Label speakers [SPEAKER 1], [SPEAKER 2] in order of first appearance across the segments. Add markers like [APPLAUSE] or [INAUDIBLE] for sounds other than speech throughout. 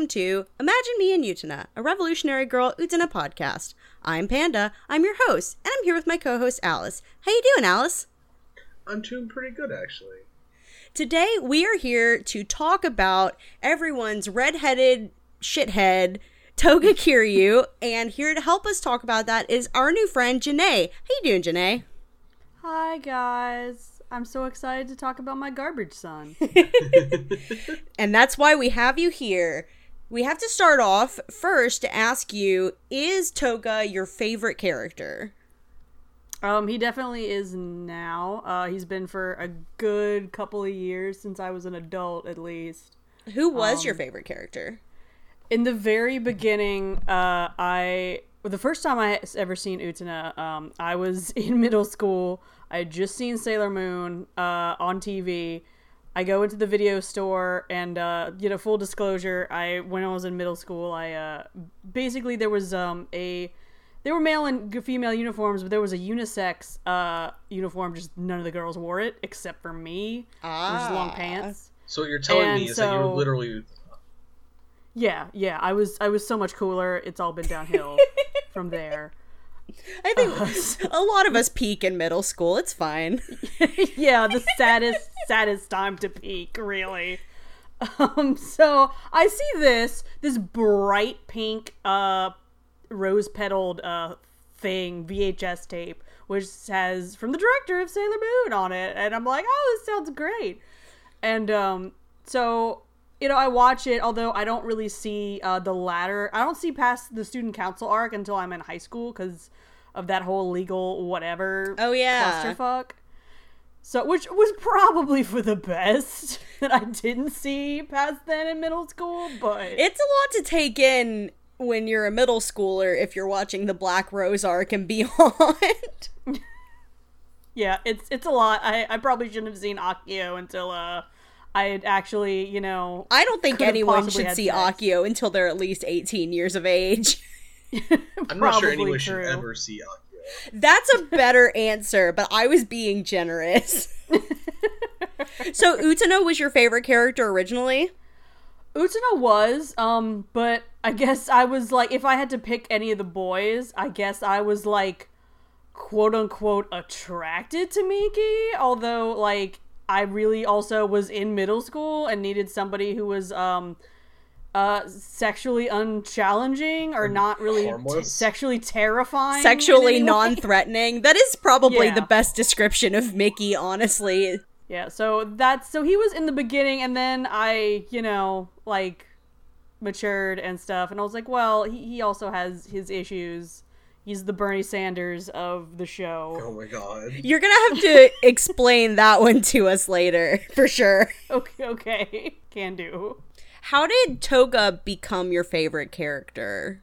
[SPEAKER 1] and welcome to Imagine Me and Utena, a Revolutionary Girl Utena podcast. I'm Panda, I'm your host, and I'm here with my co-host Alice. How you doing, Alice?
[SPEAKER 2] I'm doing pretty good, actually.
[SPEAKER 1] Today we are here to talk about everyone's redheaded shithead, Toga Kiryu, [LAUGHS] and here to help us talk about that is our new friend Janae. How you doing, Janae?
[SPEAKER 3] Hi guys. I'm so excited to talk about my garbage son. [LAUGHS] [LAUGHS]
[SPEAKER 1] And that's why we have you here. We have to start off first to ask you Is Toga your favorite character?
[SPEAKER 3] um, he definitely is now. Uh, he's been for a good couple of years since I was an adult, at least.
[SPEAKER 1] Who was
[SPEAKER 3] Um,
[SPEAKER 1] your favorite character?
[SPEAKER 3] In the very beginning, uh, I the first time I ever seen Utena, um, I was [LAUGHS] in middle school. I had just seen Sailor Moon uh, on TV. I go into the video store and uh, you know, full disclosure, I when I was in middle school, I uh, basically there was um, a there were male and female uniforms, but there was a unisex uh, uniform. Just none of the girls wore it except for me, which is long
[SPEAKER 1] Ah.
[SPEAKER 3] pants.
[SPEAKER 2] So what you're telling
[SPEAKER 3] And
[SPEAKER 2] me is that you were
[SPEAKER 3] so-
[SPEAKER 2] literally
[SPEAKER 3] Yeah, yeah. I was I was so much cooler. It's all been downhill [LAUGHS] from there.
[SPEAKER 1] I think a lot of us peak in middle school. It's fine. [LAUGHS]
[SPEAKER 3] yeah, the saddest saddest time to peak, really. Um, so I see this this bright pink uh rose petaled uh thing VHS tape which says from the director of Sailor Moon on it and I'm like, "Oh, this sounds great." And um so you know, I watch it although I don't really see uh the latter. I don't see past the student council arc until I'm in high school cuz of that whole legal whatever
[SPEAKER 1] Oh, yeah.
[SPEAKER 3] clusterfuck. So, which was probably for the best [LAUGHS] that I didn't see past then in middle school, but
[SPEAKER 1] It's a lot to take in when you're a middle schooler if you're watching the Black Rose arc and beyond. [LAUGHS]
[SPEAKER 3] yeah, it's it's a lot. I, I probably shouldn't have seen Akio until uh I had actually, you know,
[SPEAKER 1] I don't think anyone should see
[SPEAKER 3] sex.
[SPEAKER 1] Akio until they're at least 18 years of age. [LAUGHS]
[SPEAKER 2] I'm not sure anyone
[SPEAKER 3] true.
[SPEAKER 2] should ever see Akio.
[SPEAKER 1] That's a better answer, but I was being generous. [LAUGHS] so Utena was your favorite character originally?
[SPEAKER 3] Utena was, um, but I guess I was like, if I had to pick any of the boys, I guess I was like, quote unquote, attracted to Miki. Although, like, I really also was in middle school and needed somebody who was, um, uh, sexually unchallenging or not really t- sexually terrifying.
[SPEAKER 1] Sexually non-threatening. That is probably
[SPEAKER 3] Yeah.
[SPEAKER 1] the best description of Miki, honestly.
[SPEAKER 3] Yeah, so that's so he was in the beginning, and then I, you know, like matured and stuff, and I was like, well, he, he also has his issues. He's the Bernie Sanders of the show.
[SPEAKER 2] Oh my god.
[SPEAKER 1] You're gonna have to [LAUGHS] explain that one to us later, for sure.
[SPEAKER 3] Okay, okay, [LAUGHS] can do.
[SPEAKER 1] How did Toga become your favorite character?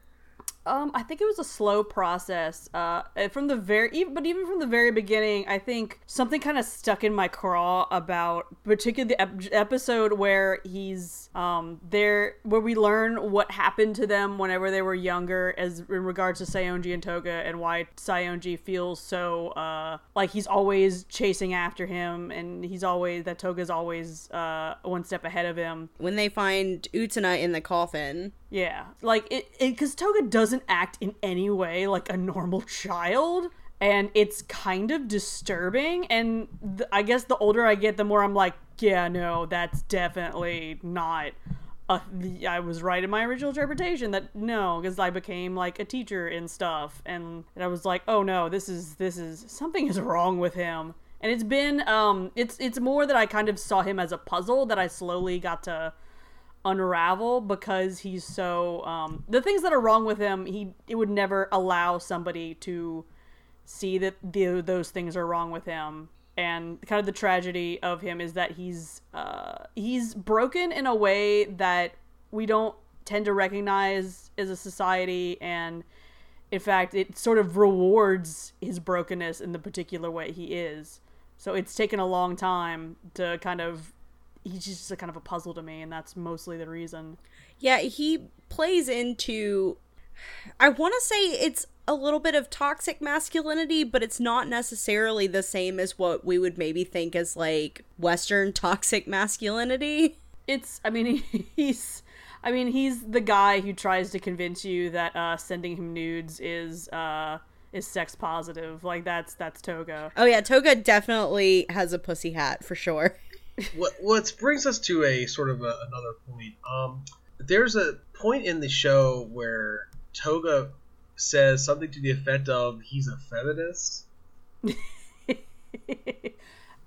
[SPEAKER 3] Um, I think it was a slow process. Uh, from the very, even, but even from the very beginning, I think something kind of stuck in my craw about, particularly the ep- episode where he's um there, where we learn what happened to them whenever they were younger, as in regards to Saionji and Toga, and why Saionji feels so uh like he's always chasing after him, and he's always that Toga's always uh one step ahead of him.
[SPEAKER 1] When they find Utena in the coffin.
[SPEAKER 3] Yeah, like it because Toga doesn't act in any way like a normal [LAUGHS] child, and it's kind of disturbing. And th- I guess the older I get, the more I'm like, yeah, no, that's definitely not. I was right in my original interpretation that no, because I became like a teacher and stuff, and, and I was like, oh no, this is this is something is wrong with him. And it's been um, it's it's more that I kind of saw him as a puzzle that I slowly got to unravel because he's so um the things that are wrong with him he it would never allow somebody to see that the, those things are wrong with him. And kind of the tragedy of him is that he's uh he's broken in a way that we don't tend to recognize as a society. And in fact it sort of rewards his brokenness in the particular way he is. So it's taken a long time to kind of he's just a kind of a puzzle to me. And that's mostly the reason.
[SPEAKER 1] Yeah, he plays into. I want to say it's a little bit of toxic masculinity, but it's not necessarily the same as what we would maybe think as like Western [LAUGHS] toxic masculinity.
[SPEAKER 3] it's i mean [LAUGHS] he's I mean, he's the guy who tries to convince you that uh, sending him nudes is uh, is sex positive. Like that's that's Toga.
[SPEAKER 1] Oh yeah, Toga definitely has a pussy hat for sure. [LAUGHS]
[SPEAKER 2] what what brings us to a sort of a, another point. Um, there's a point in the show where Toga says something to the effect of he's a feminist. [LAUGHS]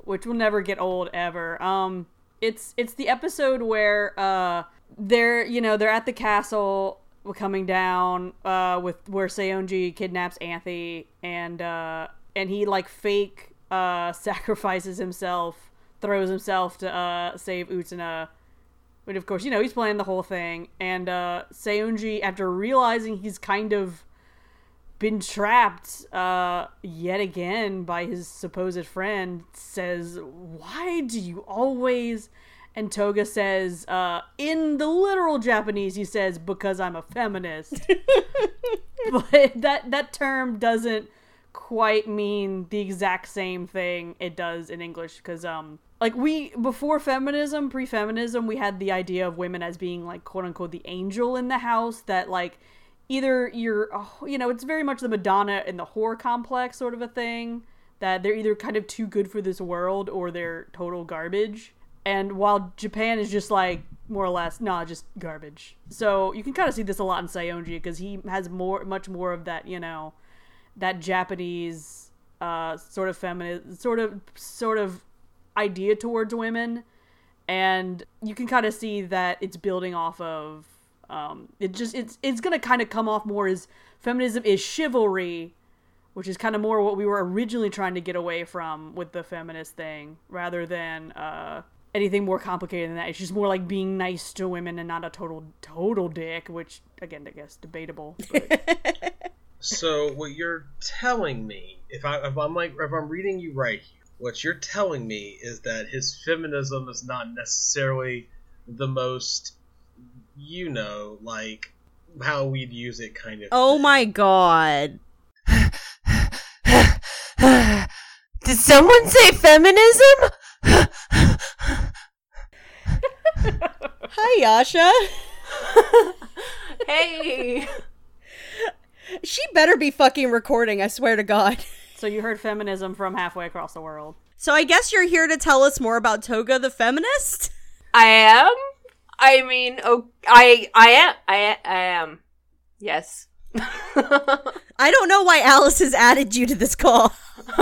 [SPEAKER 3] Which will never get old ever. Um it's it's the episode where uh they're you know, they're at the castle coming down uh with where Saionji kidnaps Anthy and uh and he like fake uh [LAUGHS] sacrifices himself, throws himself to uh save Utena. But of course, you know, he's playing the whole thing. And uh Saionji after realizing he's kind of been trapped uh, yet again by his supposed friend says why do you always and toga says uh, in the literal japanese he says because i'm a feminist [LAUGHS] but that that term doesn't quite mean the exact same thing it does in english because um like we before feminism pre-feminism we had the idea of women as being like quote unquote the angel in the house that like either you're oh, you know it's very much the madonna and the whore complex sort of a thing that they're either kind of too good for this world or they're total garbage. And while japan is just like more or less nah just garbage. So you can kind of see this a lot in Saionji because he has more much more of that you know that japanese uh sort of feminine sort of sort of idea towards women and you can kind of see that it's building off of um, it just it's it's gonna kind of come off more as feminism is chivalry, which is kind of more what we were originally trying to get away from with the feminist thing, rather than uh, anything more complicated than that. It's just more like being nice to women and not a total total dick, which again I guess debatable. [LAUGHS]
[SPEAKER 2] So what you're telling me, if I if I'm like if I'm reading you right here, what you're telling me is that his feminism is not necessarily the most you know, like how we'd use it kind of.
[SPEAKER 1] Oh
[SPEAKER 2] thing.
[SPEAKER 1] my god.
[SPEAKER 4] Did someone say feminism?
[SPEAKER 1] Hi, Yasha.
[SPEAKER 4] hey.
[SPEAKER 1] She better be fucking recording, I swear to God.
[SPEAKER 3] So you heard feminism from halfway across the world.
[SPEAKER 1] So I guess you're here to tell us more about Toga the feminist?
[SPEAKER 4] I am? I mean, oh, I, I am, I, I am. Yes. [LAUGHS]
[SPEAKER 1] I don't know why Alice has added you to this call. [LAUGHS]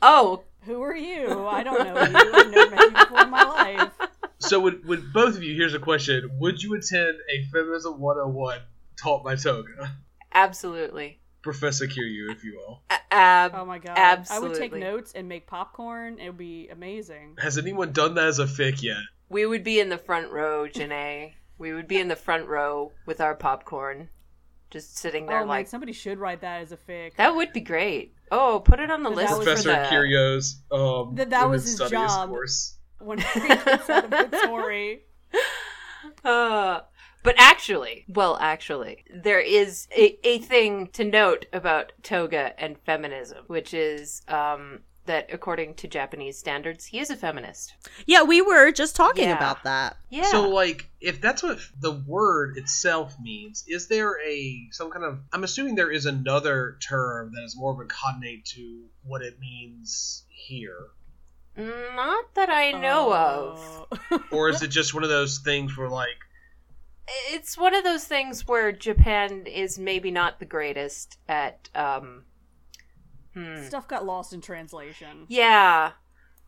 [SPEAKER 4] oh,
[SPEAKER 3] who are you? I don't know you. I've never met you before in my life.
[SPEAKER 2] So, would, would both of you? Here's a question: Would you attend a feminism 101 taught by Toga,
[SPEAKER 4] absolutely.
[SPEAKER 2] Professor Kiryu, if you will?
[SPEAKER 4] Ab-
[SPEAKER 3] Oh my god.
[SPEAKER 4] Absolutely.
[SPEAKER 3] I would take notes and make popcorn. It would be amazing.
[SPEAKER 2] Has anyone done that as a fic yet?
[SPEAKER 4] We would be in the front row, Janae. We would be in the front row with our popcorn, just sitting there
[SPEAKER 3] oh my,
[SPEAKER 4] like
[SPEAKER 3] somebody should write that as a fic.
[SPEAKER 4] that would be great. Oh, put it on the
[SPEAKER 3] That
[SPEAKER 4] list
[SPEAKER 3] was-
[SPEAKER 4] for
[SPEAKER 2] Professor
[SPEAKER 4] the.
[SPEAKER 2] Kiryu's um,
[SPEAKER 3] That- that was his
[SPEAKER 2] studies
[SPEAKER 3] job.
[SPEAKER 2] course.
[SPEAKER 3] when he gets out of the story. [LAUGHS]
[SPEAKER 4] Uh, but actually, well, actually, there is a, a thing to note about toga and feminism, which is um, that according to Japanese standards, he is a feminist.
[SPEAKER 1] Yeah, we were just talking
[SPEAKER 4] Yeah.
[SPEAKER 1] about that.
[SPEAKER 4] Yeah.
[SPEAKER 2] So, like, if that's what the word itself means, is there a some kind of? I'm assuming there is another term that is more of a cognate to what it means here,
[SPEAKER 4] Not that I know of.
[SPEAKER 3] of. [LAUGHS]
[SPEAKER 2] or is it just one of those things where, like,
[SPEAKER 4] It's one of those things where Japan is maybe not the greatest at. Um, hmm.
[SPEAKER 3] Stuff got lost in translation.
[SPEAKER 4] Yeah.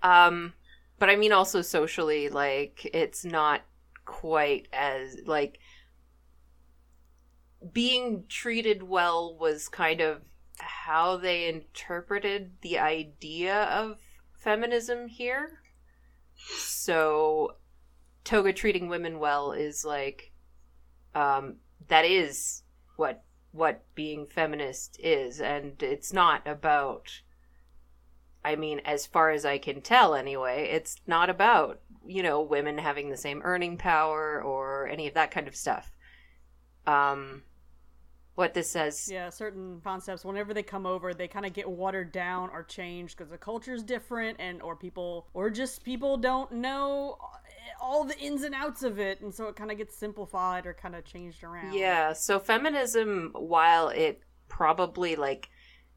[SPEAKER 4] Um but I mean also socially like it's not quite as like being treated well was kind of how they interpreted the idea of feminism here. So Toga treating women well is like um that is what what being feminist is and it's not about I mean, as far as I can tell, anyway, it's not about, you know, women having the same earning power or any of that kind of stuff. Um, what this says.
[SPEAKER 3] Yeah, certain concepts whenever they come over, they kind of get watered down or changed because the culture is different and or people or just people don't know all the ins and outs of it, and so it kind of gets simplified or kind of changed around.
[SPEAKER 4] Yeah, so feminism, while it probably like,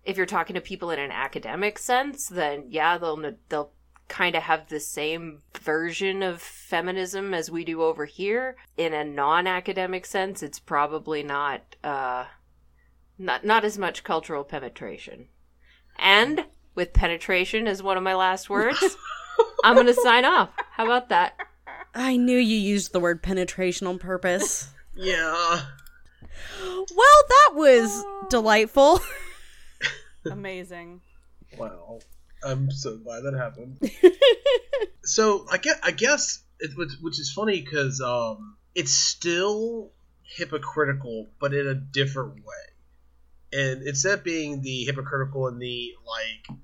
[SPEAKER 4] if you're talking to people in an academic sense, then yeah, they'll they'll kind of have the same version of feminism as we do over here. In a non-academic sense, it's probably not uh, not not as much cultural penetration. And with penetration as one of my last words, [LAUGHS] I'm gonna sign off. How about that?
[SPEAKER 1] I knew you used the word penetration on purpose. [LAUGHS]
[SPEAKER 2] Yeah.
[SPEAKER 1] well, that was delightful. [LAUGHS]
[SPEAKER 3] Amazing.
[SPEAKER 2] Wow. I'm so glad that happened. [LAUGHS] so I guess, I guess it, which, which is funny because um, it's still hypocritical, but in a different way. And instead of being the hypocritical and the like,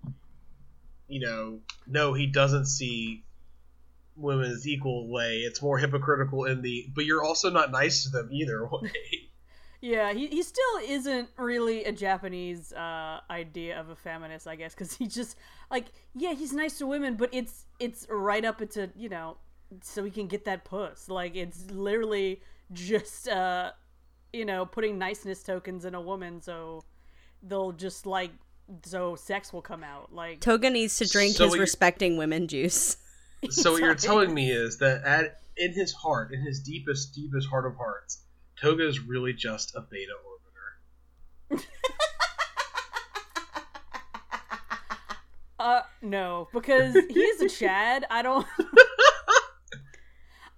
[SPEAKER 2] you know, no, he doesn't see women as equal way. It's more hypocritical in the, but you're also not nice to them either [LAUGHS] way.
[SPEAKER 3] Yeah, he, he still isn't really a Japanese uh, idea of a feminist, I guess, because he just like yeah, he's nice to women, but it's it's right up into you know, so he can get that puss. Like it's literally just uh, you know, putting niceness tokens in a woman, so they'll just like so sex will come out. Like
[SPEAKER 1] Toga needs to drink
[SPEAKER 2] So
[SPEAKER 1] his
[SPEAKER 2] you-
[SPEAKER 1] respecting women juice.
[SPEAKER 2] So what you're telling me is that at in his heart, in his deepest, deepest heart of hearts, Toga is really just a beta orbiter. [LAUGHS]
[SPEAKER 3] Uh, no, because he's a Chad. I don't. [LAUGHS]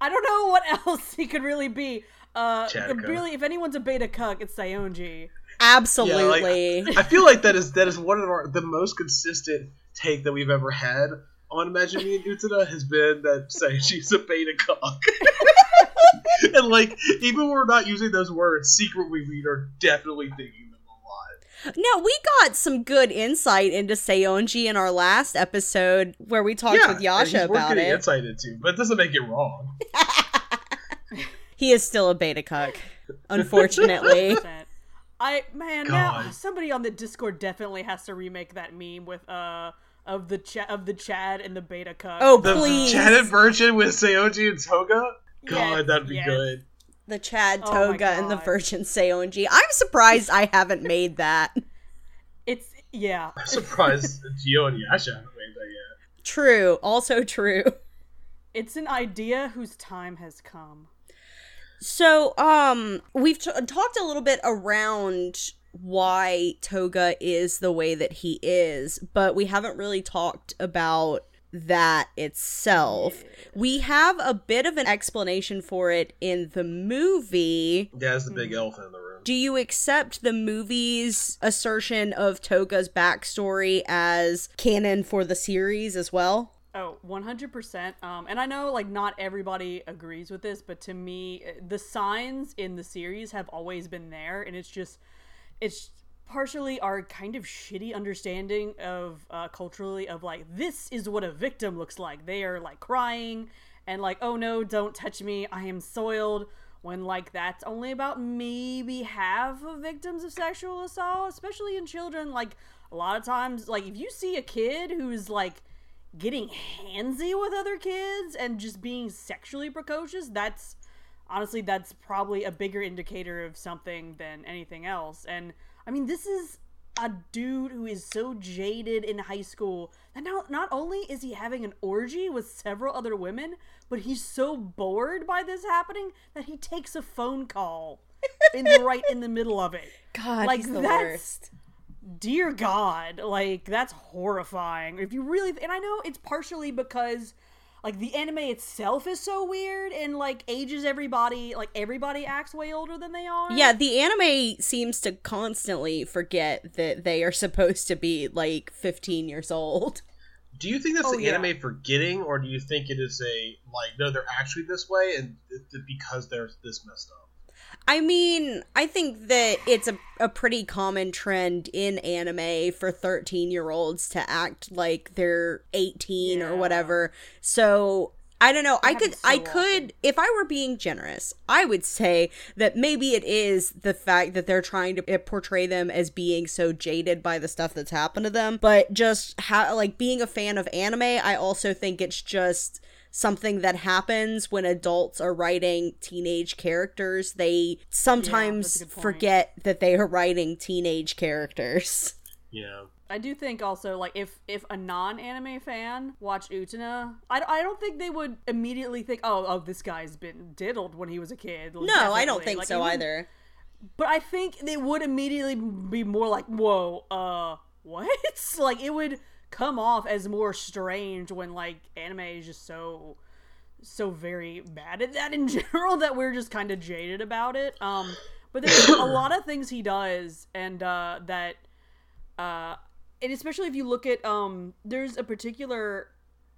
[SPEAKER 3] I don't know what else he could really be. Uh,
[SPEAKER 2] Chadica.
[SPEAKER 3] really, if anyone's a beta cuck, it's Saionji.
[SPEAKER 1] Absolutely.
[SPEAKER 2] I feel like that is that is one of our the most consistent take that we've ever had on Imagine Me and Utena has been that saying she's a beta cock. [LAUGHS] and like even when we're not using those words, secretly we are definitely thinking them a lot.
[SPEAKER 1] Now we got some good insight into Saionji in our last episode where we talked with
[SPEAKER 2] and
[SPEAKER 1] Yasha
[SPEAKER 2] he's worth
[SPEAKER 1] about
[SPEAKER 2] getting
[SPEAKER 1] it.
[SPEAKER 2] insight into, but it doesn't make it wrong. [LAUGHS]
[SPEAKER 1] He is still a beta cuck, unfortunately. [LAUGHS]
[SPEAKER 3] I man, now somebody on the Discord definitely has to remake that meme with uh of the cha- of the Chad and the beta cuck.
[SPEAKER 1] Oh,
[SPEAKER 2] The
[SPEAKER 1] please.
[SPEAKER 2] chatted version with Saionji and Toga? God,
[SPEAKER 3] Yes,
[SPEAKER 2] that'd be
[SPEAKER 3] yes.
[SPEAKER 2] good.
[SPEAKER 1] the Chad
[SPEAKER 3] Oh
[SPEAKER 1] Toga and the
[SPEAKER 3] God.
[SPEAKER 1] Virgin Saionji. I'm surprised I haven't made that.
[SPEAKER 3] it's yeah.
[SPEAKER 2] I'm surprised Gio and Yasha haven't made that yet.
[SPEAKER 1] True. Also true.
[SPEAKER 3] It's an idea whose time has come.
[SPEAKER 1] So, um, we've t- talked a little bit around why Toga is the way that he is, but we haven't really talked about that itself. We have a bit of an explanation for it in the movie.
[SPEAKER 2] Yeah, that's the big elephant in the room.
[SPEAKER 1] Do you accept the movie's assertion of Toga's backstory as canon for the series as well?
[SPEAKER 3] Oh, 100%. Um, and I know, like, not everybody agrees with this, but to me, uh, the signs in the series have always been there, and it's just, it's partially our kind of shitty understanding of, uh, culturally, of, like, this is what a victim looks like. They are, like, crying, and, like, oh no, don't touch me, I am soiled. When, like, that's only about maybe half of victims of sexual assault, especially in children. Like, a lot of times, like, if you see a kid who's, like, getting handsy with other kids and just being sexually precocious, that's honestly that's probably a bigger indicator of something than anything else. And I mean, this is a dude who is so jaded in high school that now not only is he having an orgy with several other women, but he's so bored by this happening that he takes a phone call in right in the middle of it. [LAUGHS]
[SPEAKER 1] God,
[SPEAKER 3] Like,
[SPEAKER 1] the
[SPEAKER 3] that's-
[SPEAKER 1] worst.
[SPEAKER 3] dear god like that's horrifying if you really and i know it's partially because like the anime itself is so weird and like ages everybody like everybody acts way older than they are
[SPEAKER 1] Yeah, the anime seems to constantly forget that they are [LAUGHS] supposed to be like 15 years old.
[SPEAKER 2] Do you think that's
[SPEAKER 3] Oh,
[SPEAKER 2] the
[SPEAKER 3] yeah.
[SPEAKER 2] anime forgetting, or do you think it is a like no, they're actually this way, and it, it- because they're this messed up?
[SPEAKER 1] I mean, I think that it's a, a pretty common trend in anime for 13 year olds to act like they're 18 or whatever. So I don't know. I could
[SPEAKER 3] so
[SPEAKER 1] I could if I were being generous, I would say that maybe it is the fact that they're trying to eh, portray them as being so jaded by the stuff that's happened to them, but just how like being a fan of anime, I also think it's just something that happens when adults are writing teenage characters. They sometimes
[SPEAKER 3] good point.
[SPEAKER 1] forget that they are writing teenage characters. [LAUGHS]
[SPEAKER 2] Yeah.
[SPEAKER 3] I do think also like if if a non anime fan watched Utena, I, I don't think they would immediately think oh oh this guy's been diddled when he was a kid.
[SPEAKER 1] No, I don't think
[SPEAKER 3] Like,
[SPEAKER 1] so
[SPEAKER 3] it wouldn't-
[SPEAKER 1] either.
[SPEAKER 3] But I think they would immediately be more like whoa uh what [LAUGHS] like it would come off as more strange when like anime is just so so very bad at that in [LAUGHS] general that we're just kind of jaded about it. Um, but there's a [COUGHS] lot of things he does, and uh, that, uh, and especially if you look at, um, there's a particular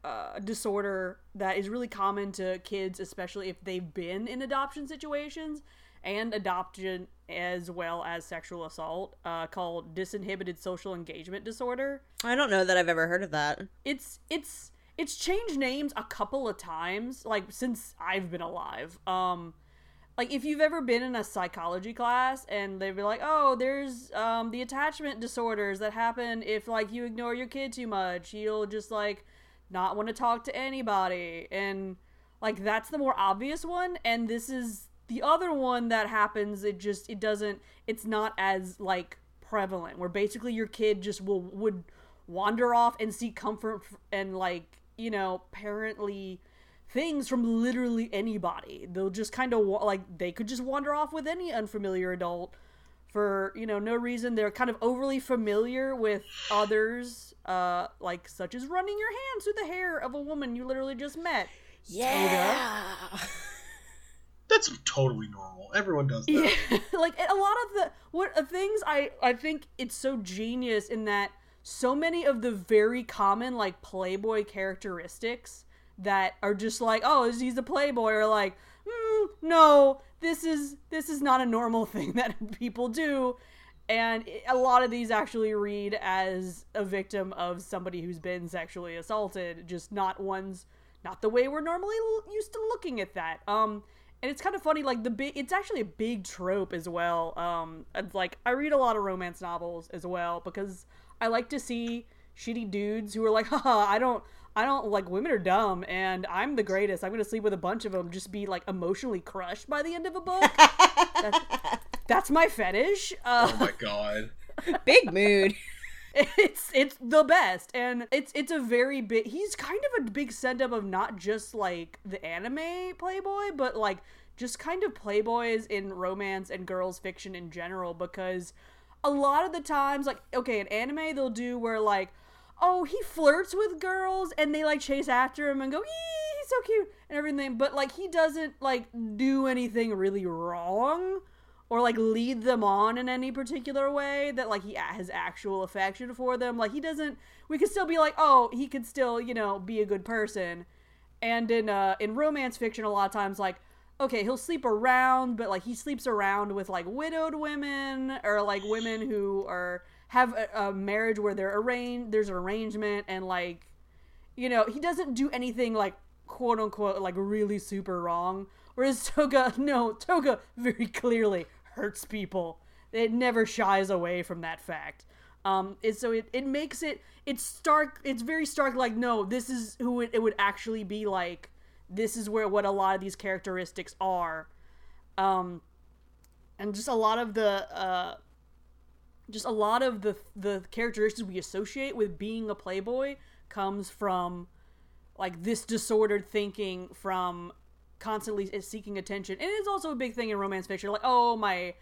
[SPEAKER 3] uh, disorder that is really common to kids, especially if they've been in adoption situations and adoption as well as sexual assault, uh, called disinhibited social engagement disorder
[SPEAKER 1] I don't know that I've ever heard of that.
[SPEAKER 3] it's it's it's changed names a couple of times like since I've been alive. Um like if you've ever been in a psychology class and they'd be like, "Oh, there's um the attachment disorders that happen if like you ignore your kid too much. You'll just like not want to talk to anybody." And like that's the more obvious one and this is the other one that happens it just it doesn't it's not as like prevalent where basically your kid just will would wander off and seek comfort and like you know parently things from literally anybody. They'll just kind of wa- like they could just wander off with any unfamiliar adult for you know no reason. They're kind of overly familiar with others uh like such as running your hands through the hair of a woman you literally just met.
[SPEAKER 1] Yeah. [LAUGHS]
[SPEAKER 2] That's totally normal. Everyone does that.
[SPEAKER 3] Yeah, [LAUGHS] like a lot of the what uh, things I I think it's so genius in that so many of the very common like playboy characteristics that are just like oh he's a playboy or like mm, no this is this is not a normal [LAUGHS] thing that people do and a lot of these actually read as a victim of somebody who's been sexually assaulted just not ones not the way we're normally used to looking at that um and it's kind of funny like the big it's actually a big trope as well um it's like i read a lot of romance novels as well because i like to see shitty dudes who are like [LAUGHS] haha i don't i don't like women are dumb and i'm the greatest i'm gonna sleep with a bunch of them just be like emotionally crushed by the end of a book [LAUGHS] that's, that's my fetish uh
[SPEAKER 2] Oh my god.
[SPEAKER 1] Big mood.
[SPEAKER 3] It's it's the best and it's it's a very big he's kind of a big send up of not just like the anime playboy but like just kind of playboys in romance and girls fiction in general because a lot of the times like okay in anime they'll do where like oh he flirts with girls and they like chase after him and go he's so cute and everything but like he doesn't like do anything really wrong or like lead them on in any particular way that like he has actual affection for them like he doesn't we could still be like oh he could still you know be a good person and in uh in romance fiction a lot of times like okay he'll sleep around but like he sleeps around with like widowed women or like women who are have a, a marriage where they're arranged there's an arrangement and like you know, he doesn't do anything like quote unquote like really super wrong. Whereas Toga, [LAUGHS] no, Toga very clearly hurts people. It never shies away from that fact. Um, and so it, it makes it it's stark. It's very stark. Like no, this is who it, it would actually be like. This is where what a lot of these characteristics are. Um, and just a lot of the uh, just a lot of the the characteristics we associate with being a playboy comes from like this disordered thinking from constantly is seeking attention. And it's also a big thing in romance fiction like oh my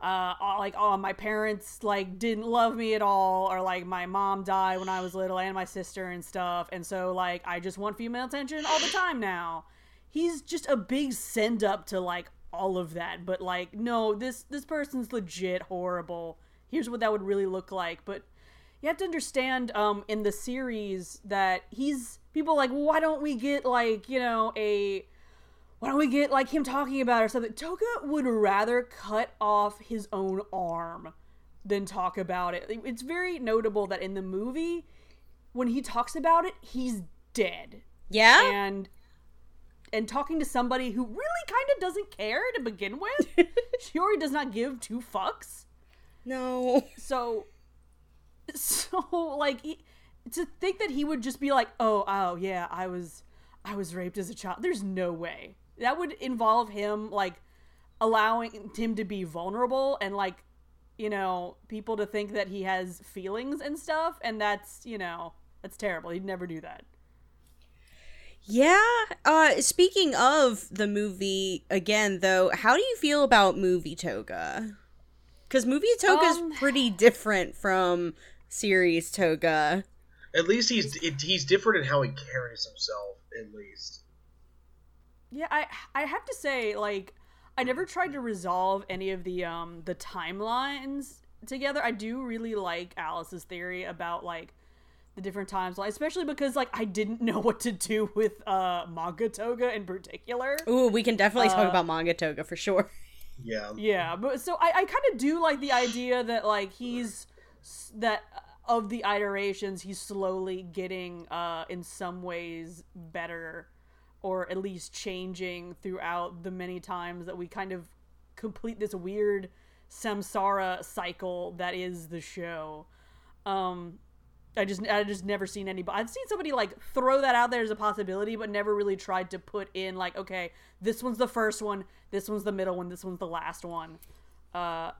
[SPEAKER 3] uh like oh my parents like didn't love me at all or like my mom died when i was little and my sister and stuff. And so like i just want female attention all the time now. He's just a big send up to like all of that. But like no this this person's legit horrible. Here's what that would really look like. But you have to understand um in the series that he's people like well, why don't we get like you know a why don't we get like him talking about it or something toga would rather cut off his own arm than talk about it it's very notable that in the movie when he talks about it he's dead
[SPEAKER 1] Yeah?
[SPEAKER 3] and and talking to somebody who really kind of doesn't care to begin with. [LAUGHS] Shiori does not give two fucks.
[SPEAKER 1] No.
[SPEAKER 3] So, so like he, to think that he would just be like, oh, oh yeah, I was, I was raped as a child. There's no way that would involve him like allowing him to be vulnerable and like, you know, people to think that he has feelings and stuff, and that's you know that's terrible. He'd never do that.
[SPEAKER 1] Yeah. Uh speaking of the movie again though, how do you feel about movie Toga? Cuz movie Toga's
[SPEAKER 3] Um, [SIGHS]
[SPEAKER 1] pretty different from series Toga.
[SPEAKER 2] At least he's he's different in how he carries himself. At least.
[SPEAKER 3] Yeah, I I have to say, like, I never tried to resolve any of the um the timelines together. I do really like Alice's theory about like the different times, especially because like I didn't [LAUGHS] know what to do with uh manga toga in particular.
[SPEAKER 1] Ooh, we can definitely talk
[SPEAKER 3] Uh,
[SPEAKER 1] about manga Toga for sure. [LAUGHS]
[SPEAKER 2] Yeah.
[SPEAKER 3] Yeah, but so I, I kind of do like the idea that like he's that of the iterations he's slowly getting uh in some ways better or at least changing throughout the many times that we kind of complete this weird samsara cycle that is the show. Um I just I just never seen anybody. I've seen somebody like throw that out there as a possibility, but never really tried to put in like, okay, this one's the first one, this one's the middle one, this one's the last one. Uh,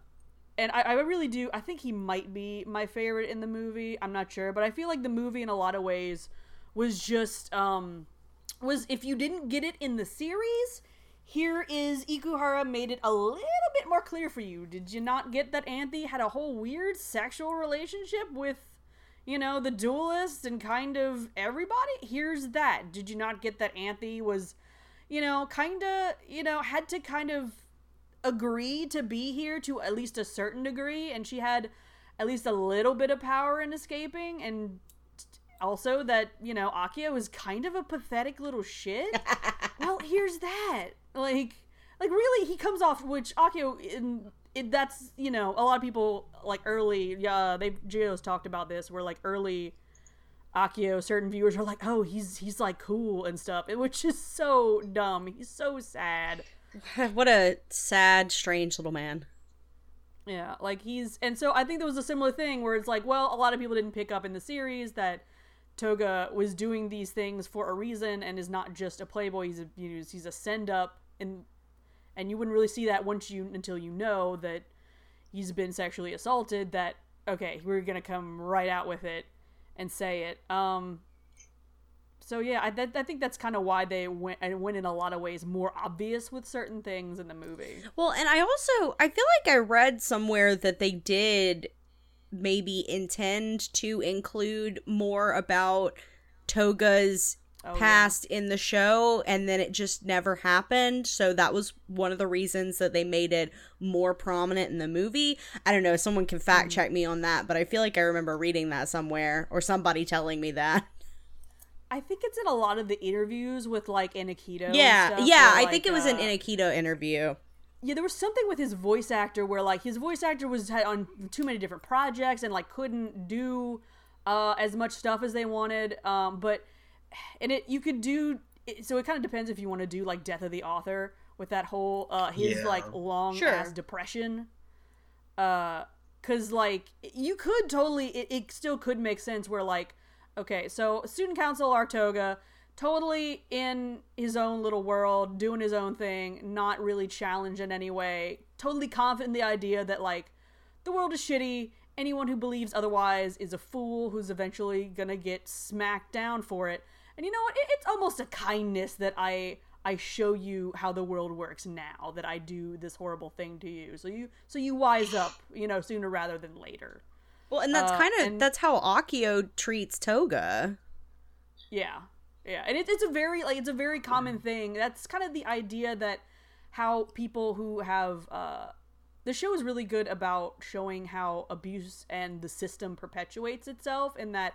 [SPEAKER 3] and I, I really do. I think he might be my favorite in the movie. I'm not sure, but I feel like the movie in a lot of ways was just um was if you didn't get it in the series. Here is Ikuhara made it a little bit more clear for you. Did you not get that Anthy had a whole weird sexual relationship with you know, the duelist and kind of everybody. Here's that. Did you not get that Anthy was, you know, kind of, you know, had to kind of agree to be here to at least a certain degree, and she had at least a little bit of power in escaping, and also that, you know, Akio is kind of a pathetic little shit. [LAUGHS] well, here's that. Like, like really, he comes off, which Akio in it, that's you know a lot of people like early yeah they Geo's talked about this where like early Akio certain viewers are like oh he's he's like cool and stuff which is so dumb he's so sad [LAUGHS]
[SPEAKER 1] what a sad, strange little man.
[SPEAKER 3] yeah like he's and so I think there was a similar thing where it's like well a lot of people didn't pick up in the series that Toga was doing these things for a reason and is not just a playboy. He's a he's a send up and and you wouldn't really see that once you until you know that he's been sexually assaulted that okay we're gonna come right out with it and say it. Um so yeah i, that, I think that's kind of why they went and went in a lot of ways more obvious with certain things in the movie.
[SPEAKER 1] Well, and I also I feel like I read somewhere that they did maybe intend to include more about Toga's
[SPEAKER 3] Oh, yeah.
[SPEAKER 1] past in the show and then it just never happened. So that was one of the reasons that they made it more prominent in the movie. I don't know, someone can
[SPEAKER 3] Mm.
[SPEAKER 1] fact check me on that, but I feel like I remember reading that somewhere or somebody telling me that. [LAUGHS]
[SPEAKER 3] i think it's in a lot of the interviews with like Enokido and
[SPEAKER 1] Yeah,
[SPEAKER 3] stuff,
[SPEAKER 1] yeah,
[SPEAKER 3] where,
[SPEAKER 1] I think it was an
[SPEAKER 3] uh,
[SPEAKER 1] Enokido interview.
[SPEAKER 3] Yeah there was something with his voice actor where like his voice actor was on too many different projects and like couldn't do uh as much stuff as they wanted um but and it you could do it, so it kind of depends if you want to do like death of the author with that whole uh his
[SPEAKER 2] Yeah.
[SPEAKER 3] like long
[SPEAKER 1] Sure.
[SPEAKER 3] ass depression uh because like you could totally it, it still could make sense where like okay so student council arc Toga totally in his own little world doing his own thing not really challenged in any way totally confident in the idea that like the world is shitty. Anyone who believes otherwise is a fool who's eventually gonna get smacked down for it. And you know what? It, it's almost a kindness that i i show you how the world works now that i do this horrible thing to you. So you so you wise up you know sooner rather than later.
[SPEAKER 1] Well, and that's
[SPEAKER 3] Uh,
[SPEAKER 1] kind of that's how Akio treats Toga.
[SPEAKER 3] Yeah, yeah, and it's it's a very like it's a very common thing. That's kind of the idea that how people who have uh, the show is really good about showing how abuse and the system perpetuates itself, and that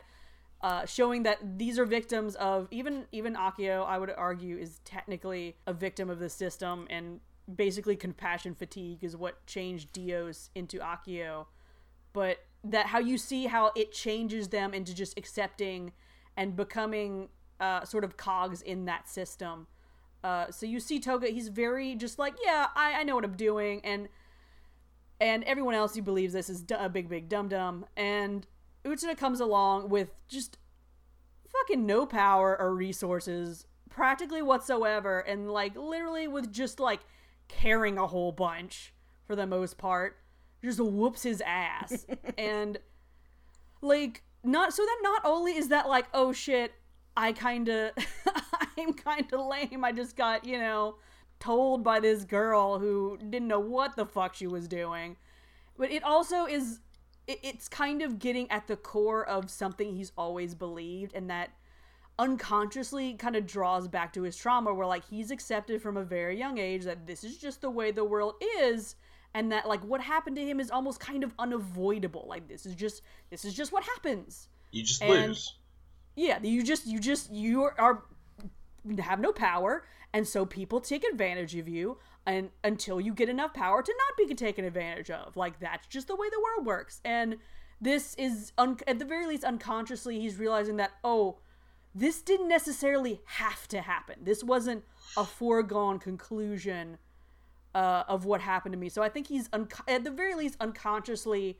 [SPEAKER 3] uh, showing that these are victims of even even Akio. I would argue is technically a victim of the system, and basically compassion fatigue is what changed Dios into Akio but that how you see how it changes them into just accepting and becoming uh, sort of cogs in that system Uh, so you see Toga, he's very just like, yeah, I, I know what I'm doing, and and everyone else who believes this is a big, big dum dum. And Utsuda comes along with just fucking no power or resources, practically whatsoever, and like literally with just like caring a whole bunch for the most part, just whoops his ass. [LAUGHS] and like not so that not only is that like oh shit i kind of [LAUGHS] i'm kind of lame. I just got you know told by this girl who didn't know what the fuck she was doing. But it also is it, it's kind of getting at the core of something he's always believed and that unconsciously kind of draws back to his trauma where like he's accepted from a very young age that this is just the way the world is and that like what happened to him is almost kind of unavoidable. Like this is just this is just what happens.
[SPEAKER 2] You just
[SPEAKER 3] And-
[SPEAKER 2] lose.
[SPEAKER 3] Yeah you just you just you are, have no power and so people take advantage of you and until you get enough power to not be taken advantage of. Like that's just the way the world works. And this is un- at the very least unconsciously he's realizing that oh this didn't necessarily have to happen. This wasn't a foregone conclusion uh, of what happened to me. So I think he's un- at the very least unconsciously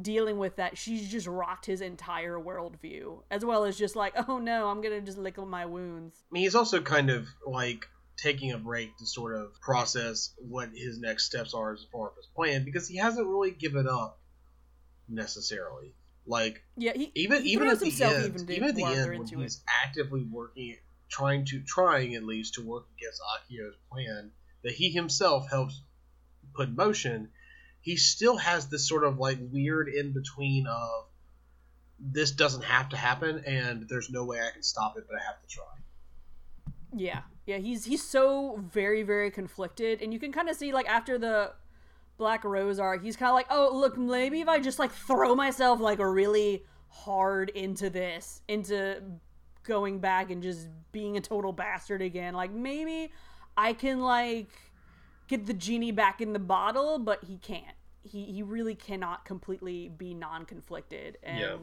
[SPEAKER 3] dealing with that. She's just rocked his entire worldview, as well as just like, oh no, I'm gonna just lick my wounds.
[SPEAKER 2] I mean, he's also kind of like taking a break to sort of process what his next steps are as far as his plan because he hasn't really given up necessarily. Like
[SPEAKER 3] Yeah, he
[SPEAKER 2] even
[SPEAKER 3] he
[SPEAKER 2] even at the end,
[SPEAKER 3] even
[SPEAKER 2] even, at the
[SPEAKER 3] farther
[SPEAKER 2] end when
[SPEAKER 3] into it.
[SPEAKER 2] he's actively working, trying to trying at least to work against Akio's plan that he himself helps put in motion, he still has this sort of like weird in between of this doesn't have to happen and there's no way I can stop it, but I have to try.
[SPEAKER 3] Yeah, yeah, he's he's so very very conflicted, and you can kind of see like after the Black Rose arc, he's kind of like, oh look, maybe if I just like throw myself like really hard into this, into going back and just being a total bastard again, like maybe I can like get the genie back in the bottle, but he can't. He he really cannot completely be non-conflicted, and
[SPEAKER 2] Yeah.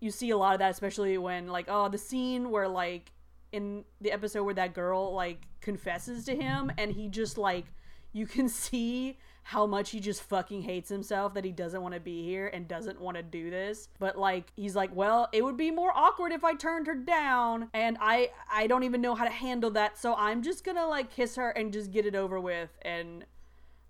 [SPEAKER 3] you see a lot of that, especially when like oh the scene where like in the episode where that girl like confesses to him and he just like you can [LAUGHS] see how much he just fucking hates himself that he doesn't want to be here and doesn't want to do this. But like he's like well it would be more awkward if i turned her down. And i i don't even know how to handle that. So i'm just gonna like kiss her and just get it over with and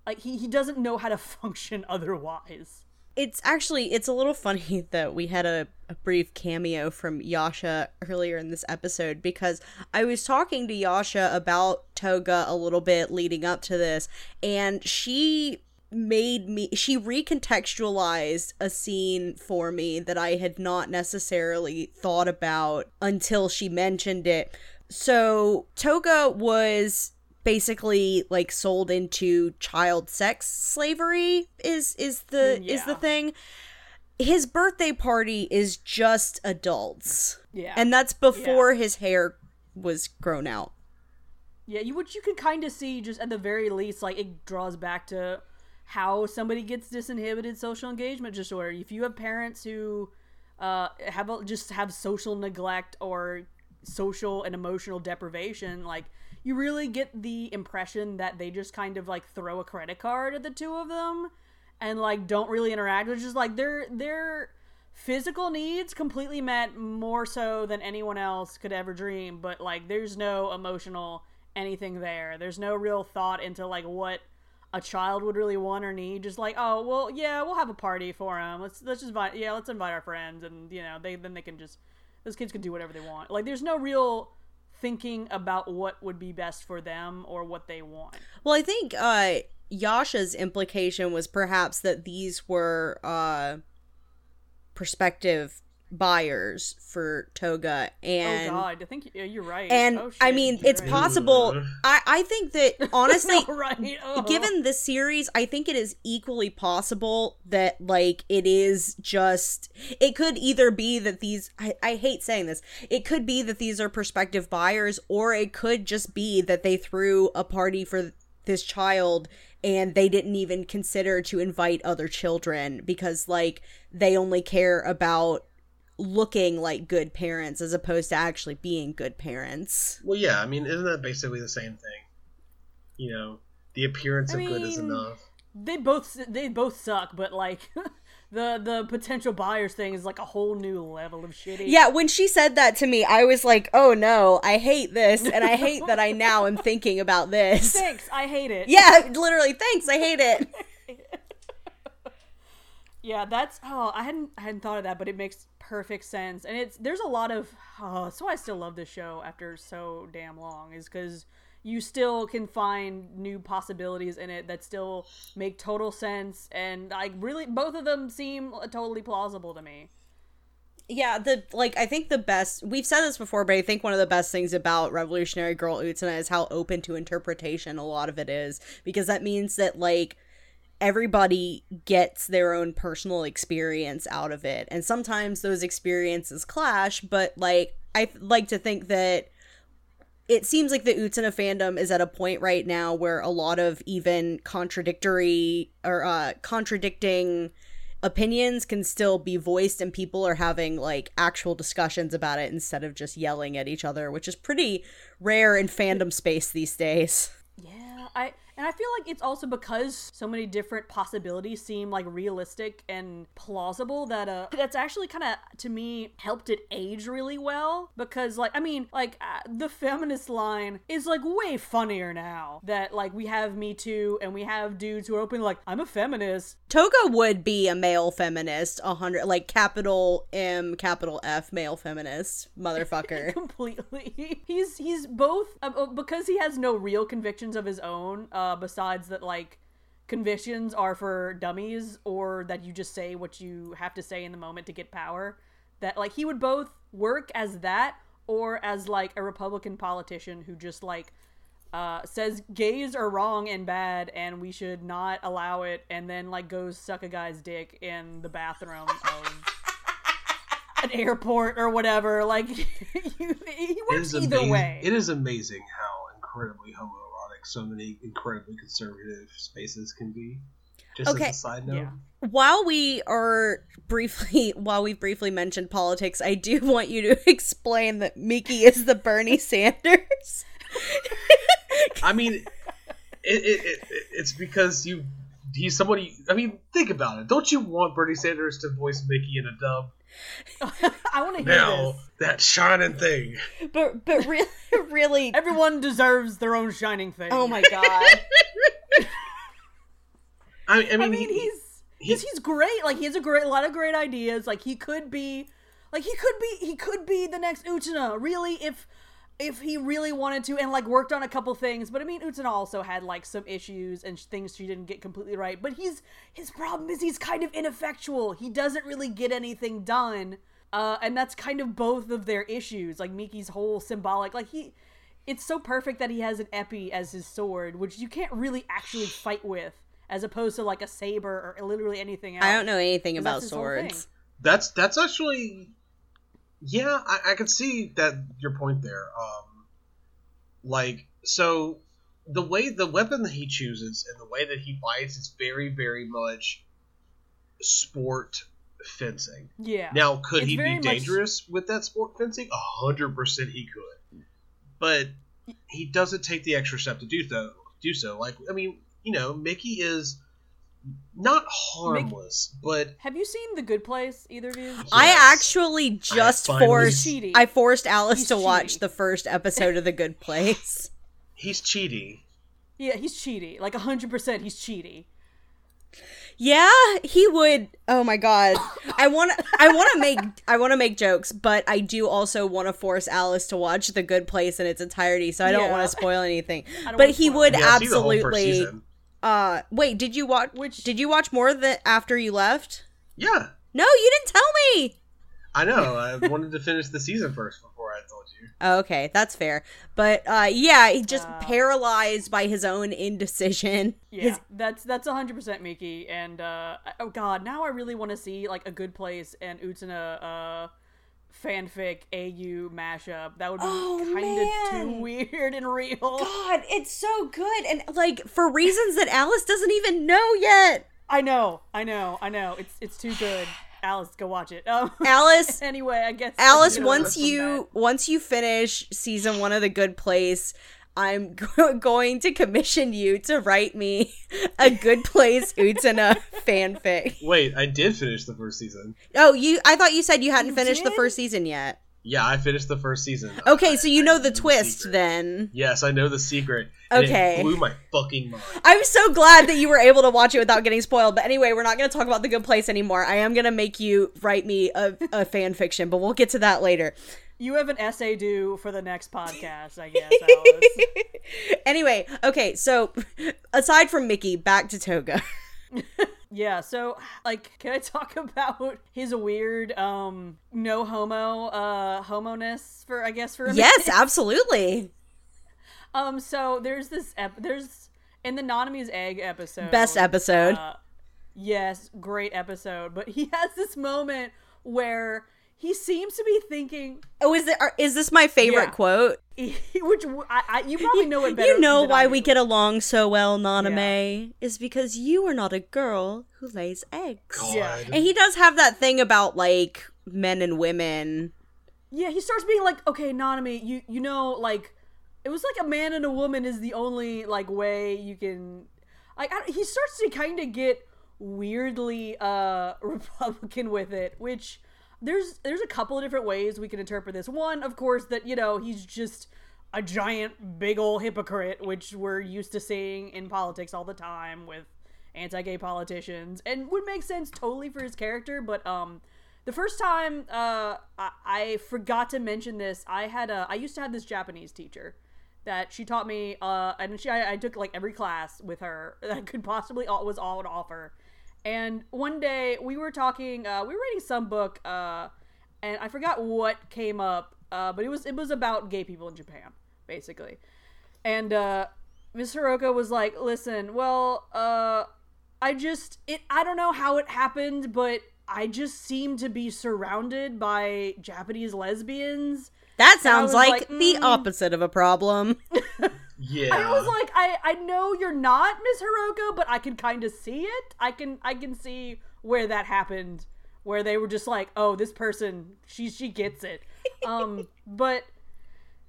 [SPEAKER 3] like he, he doesn't know how to [LAUGHS] function otherwise
[SPEAKER 1] It's actually it's a little funny [LAUGHS] that we had a, a brief cameo from Yasha earlier in this episode because I was talking to Yasha about Toga a little bit leading up to this and she made me she recontextualized a scene for me that I had not necessarily thought about until she mentioned it. So Toga was basically like sold into child sex slavery is is the is the thing. His birthday party is just adults.
[SPEAKER 3] Yeah.
[SPEAKER 1] And that's before his hair was grown out.
[SPEAKER 3] Yeah, you which you can kind of see just at the very least, like it draws back to how somebody gets disinhibited social engagement disorder. If you have parents who uh, have a, just have social neglect or social and emotional deprivation, like you really get the impression that they just kind of like throw a credit card at the two of them and like don't really interact. Which is like their their physical needs completely met more so than anyone else could ever dream but like there's no emotional anything there. There's no real thought into like what a child would really want or need. Just like oh well yeah we'll have a party for him let's let's just invite yeah let's invite our friends and you know they then they can just those kids can do whatever they want. Like there's no real thinking about what would be best for them or what they want.
[SPEAKER 1] Well i think uh yasha's implication was perhaps that these were uh prospective buyers for toga oh, and
[SPEAKER 3] oh god i think you're right
[SPEAKER 1] and
[SPEAKER 3] Oh,
[SPEAKER 1] I mean,
[SPEAKER 3] you're
[SPEAKER 1] it's
[SPEAKER 3] right.
[SPEAKER 1] possible. I I think that [LAUGHS] honestly,
[SPEAKER 3] No, right oh.
[SPEAKER 1] given this series, I think it is equally possible that like it is just. It could either be that these. I, I hate saying this. It could be that these are prospective buyers, or it could just be that they threw a party for this child and they didn't even consider to invite other children because like they only care about looking like good parents as opposed to actually being good parents.
[SPEAKER 2] Well, yeah, I mean, isn't that basically the same thing? You know, the appearance
[SPEAKER 3] I
[SPEAKER 2] of good is enough.
[SPEAKER 3] They both they both suck, but like [LAUGHS] the the potential buyers thing is like a whole new level of shitty.
[SPEAKER 1] Yeah, when she said that to me, I was like, "Oh no, I hate this, and I hate that I now am thinking about this." [LAUGHS]
[SPEAKER 3] Thanks, I hate it.
[SPEAKER 1] Yeah, literally, thanks. I hate it. [LAUGHS]
[SPEAKER 3] Yeah, that's oh, I hadn't I hadn't thought of that, but it makes perfect sense. And it's there's a lot of oh, why I still love this show after so damn long is because you still can find new possibilities in it that still make total sense, and like really both of them seem totally plausible to me.
[SPEAKER 1] Yeah, the like I think the best we've said this before, but I think one of the best things about Revolutionary Girl Utena is how open to interpretation a lot of it is because that means that like everybody gets their own personal experience out of it. And sometimes those experiences clash, but like I like to think that it seems like the Utena fandom is at a point right now where a lot of even contradictory or uh contradicting opinions can still be voiced and people are having like actual discussions about it instead of just yelling at each other, which is pretty rare in fandom space these days.
[SPEAKER 3] Yeah, I and I feel like it's also because so many different possibilities seem like realistic and plausible that uh that's actually kind of to me helped it age really well because like I mean like uh, the feminist line is like way funnier now that like we have Me Too and we have dudes who are open like I'm a feminist.
[SPEAKER 1] Toga would be a male feminist, a hundred like capital M, capital F, male feminist, motherfucker. [LAUGHS]
[SPEAKER 3] completely. [LAUGHS] He's he's both uh, uh, because he has no real convictions of his own. Uh, besides that, like convictions are for dummies, or that you just say what you have to say in the moment to get power. That like he would both work as that or as like a Republican politician who just like uh, says gays are wrong and bad and we should not allow it, and then like goes suck a guy's dick in the bathroom of an airport or whatever. Like [LAUGHS] he, he works either
[SPEAKER 2] amazing.
[SPEAKER 3] way.
[SPEAKER 2] It is amazing how incredibly homoerotic so many incredibly conservative spaces can be. Just
[SPEAKER 1] Okay.
[SPEAKER 2] as a side note.
[SPEAKER 3] Yeah.
[SPEAKER 1] while we are briefly [LAUGHS] while we briefly mentioned politics, I do want you to [LAUGHS] explain that Miki is the Bernie [LAUGHS] Sanders.
[SPEAKER 2] I mean, it, it, it, it's because you he's somebody. I mean, think about it. Don't you want Bernie Sanders to voice Miki in a dub? [LAUGHS]
[SPEAKER 3] I want to hear
[SPEAKER 2] Now
[SPEAKER 3] this.
[SPEAKER 2] that shining thing.
[SPEAKER 1] but but [LAUGHS] really really
[SPEAKER 3] Everyone deserves their own shining thing.
[SPEAKER 1] Oh my god. [LAUGHS]
[SPEAKER 2] I, I mean,
[SPEAKER 3] I mean,
[SPEAKER 2] he-
[SPEAKER 3] he's he's he's great. Like he has a great, a lot of great ideas. Like he could be, like he could be, he could be the next Utena. Really, if if he really wanted to, and like worked on a couple things. But I mean, Utena also had like some issues and sh- things she didn't get completely right. But he's his problem is he's kind of ineffectual. He doesn't really get anything done. Uh, and that's kind of both of their issues. Like Miki's whole symbolic, like he. It's so perfect that he has an épée as his sword, which you can't really actually fight with, as opposed to like a saber or literally anything else.
[SPEAKER 1] I don't know anything about
[SPEAKER 3] that's his whole thing.
[SPEAKER 1] swords.
[SPEAKER 2] that's that's actually yeah I, I can see that your point there um like so the way the weapon that he chooses and the way that he fights is very very much sport fencing.
[SPEAKER 3] Yeah.
[SPEAKER 2] now could
[SPEAKER 3] It's
[SPEAKER 2] he be
[SPEAKER 3] much-
[SPEAKER 2] dangerous with that sport fencing? A hundred percent he could. But he doesn't take the extra step to do so do so. Like i mean you know Miki is not harmless but
[SPEAKER 3] Have you seen The Good Place? Either of you?
[SPEAKER 1] I actually just
[SPEAKER 2] finally-
[SPEAKER 1] forced
[SPEAKER 3] Chidi.
[SPEAKER 1] I forced Alice
[SPEAKER 3] He's
[SPEAKER 1] to watch the first episode of The Good Place. [LAUGHS]
[SPEAKER 2] he's Chidi
[SPEAKER 3] Yeah, he's Chidi. Like hundred percent, he's Chidi.
[SPEAKER 1] Yeah, he would. Oh my god. I want to I want to make I want to make jokes, but I do also want to force Alice to watch The Good Place in its entirety, so I don't
[SPEAKER 3] Yeah.
[SPEAKER 1] want to spoil anything. But he
[SPEAKER 3] spoil
[SPEAKER 1] would
[SPEAKER 3] it.
[SPEAKER 2] Yeah, see the whole first
[SPEAKER 1] absolutely
[SPEAKER 2] season.
[SPEAKER 1] Uh wait, did you watch
[SPEAKER 3] Which-
[SPEAKER 1] Did you watch more than after you left?
[SPEAKER 2] Yeah,
[SPEAKER 1] No, you didn't tell me.
[SPEAKER 2] I know. I [LAUGHS] wanted to finish the season first before I told you.
[SPEAKER 1] Oh, okay, that's fair. But uh yeah, he just
[SPEAKER 3] Uh.
[SPEAKER 1] paralyzed by his own indecision. [LAUGHS]
[SPEAKER 3] Yeah,
[SPEAKER 1] His
[SPEAKER 3] that's that's hundred percent Miki. And uh, oh god, now I really want to see like a Good Place and Utena uh, fanfic AU mashup. That would be
[SPEAKER 1] Oh,
[SPEAKER 3] kind of too weird and real.
[SPEAKER 1] God, it's so good and like for reasons that Alice doesn't even know yet.
[SPEAKER 3] I know, I know, I know. It's it's too good. Alice, go watch it. Um, [LAUGHS]
[SPEAKER 1] Alice,
[SPEAKER 3] anyway, I guess
[SPEAKER 1] Alice, once you once you finish season one of The Good Place, I'm go- [LAUGHS] going to commission you to write me a Good Place Utena fanfic.
[SPEAKER 2] Wait, I did finish the first season.
[SPEAKER 1] Oh, you? I thought you said you hadn't
[SPEAKER 3] You
[SPEAKER 1] finished the first season yet.
[SPEAKER 2] Yeah, I finished the first season.
[SPEAKER 1] Okay,
[SPEAKER 2] I-
[SPEAKER 1] so you know
[SPEAKER 2] I
[SPEAKER 1] the twist
[SPEAKER 2] secret.
[SPEAKER 1] then.
[SPEAKER 2] Yes, I know the secret.
[SPEAKER 1] Okay.
[SPEAKER 2] It blew my fucking mind.
[SPEAKER 1] I'm so glad that you were able to watch it without getting spoiled. But anyway, we're not going to talk about the good place anymore. I am going to make you write me a, a fan fiction, but we'll get to that later.
[SPEAKER 3] You have an essay due for the next podcast, I guess, [LAUGHS] [LAUGHS]
[SPEAKER 1] anyway, okay, so [LAUGHS] aside from Miki, back to Toga.
[SPEAKER 3] yeah, so like can I talk about his weird um no homo uh homoness for I guess for a
[SPEAKER 1] yes,
[SPEAKER 3] minute?
[SPEAKER 1] absolutely.
[SPEAKER 3] Um so there's this ep- there's in the Nanami's egg episode.
[SPEAKER 1] Best episode.
[SPEAKER 3] Uh, yes, great episode, but he has this moment where he seems to be thinking
[SPEAKER 1] oh, is, it, are, is this my favorite
[SPEAKER 3] Yeah.
[SPEAKER 1] quote? [LAUGHS]
[SPEAKER 3] which I, I you probably know it better.
[SPEAKER 1] You know
[SPEAKER 3] than
[SPEAKER 1] why
[SPEAKER 3] I
[SPEAKER 1] we get along so well, Nanami, is because you are not a girl who lays eggs.
[SPEAKER 2] God.
[SPEAKER 3] Yeah.
[SPEAKER 1] And he does have that thing about like men and women.
[SPEAKER 3] Yeah, he starts being like, okay, Nanami, you you know, like it was like a man and a woman is the only like way you can. Like I, he starts to kind of get weirdly uh [LAUGHS] Republican with it, which there's there's a couple of different ways we can interpret this. One, of course, that you know he's just a giant big old hypocrite, which we're used to seeing in politics all the time with anti-gay politicians, and would make sense totally for his character. But um, the first time uh, I, I forgot to mention this, I had a I used to have this Japanese teacher that she taught me, uh, and she I, I took like every class with her [LAUGHS] that I could possibly was all to offer. And one day we were talking, uh, we were reading some book, uh, and I forgot what came up, uh, but it was it was about gay people in Japan, basically. And uh, Miss Hiroko was like, "Listen, well, uh, I just it I don't know how it happened, but I just seem to be surrounded by Japanese lesbians."
[SPEAKER 1] That sounds like,
[SPEAKER 3] like,
[SPEAKER 1] the
[SPEAKER 3] mm.
[SPEAKER 1] opposite of a problem. [LAUGHS]
[SPEAKER 2] Yeah.
[SPEAKER 3] I was like, I I know you're not Miss Hiroko, but I can kind of see it. I can I can see where that happened, where they were just like, oh, this person, she she gets it. [LAUGHS] Um, but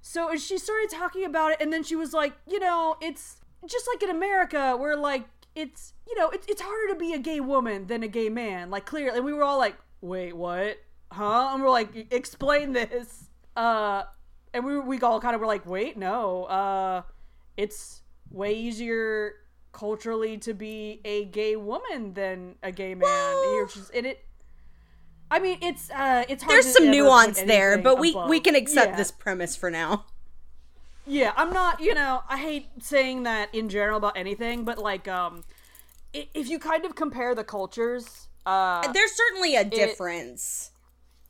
[SPEAKER 3] so she started talking about it, and then she was like, you know, it's just like in America, where like it's you know it's it's harder to be a gay woman than a gay man. Like clearly, and we were all like, wait, what? Huh? And we're like, explain this. Uh, and we we all kind of were like, wait, no. Uh, it's way easier culturally to be a gay woman than a gay man. You're just and it. I mean, it's uh, it's hard.
[SPEAKER 1] There's some nuance there, but we
[SPEAKER 3] above-
[SPEAKER 1] we can accept
[SPEAKER 3] Yeah.
[SPEAKER 1] this premise for now.
[SPEAKER 3] Yeah, I'm not, you know, I hate saying that in general about anything, but like, um, if you kind of compare the cultures, uh,
[SPEAKER 1] There's certainly a difference.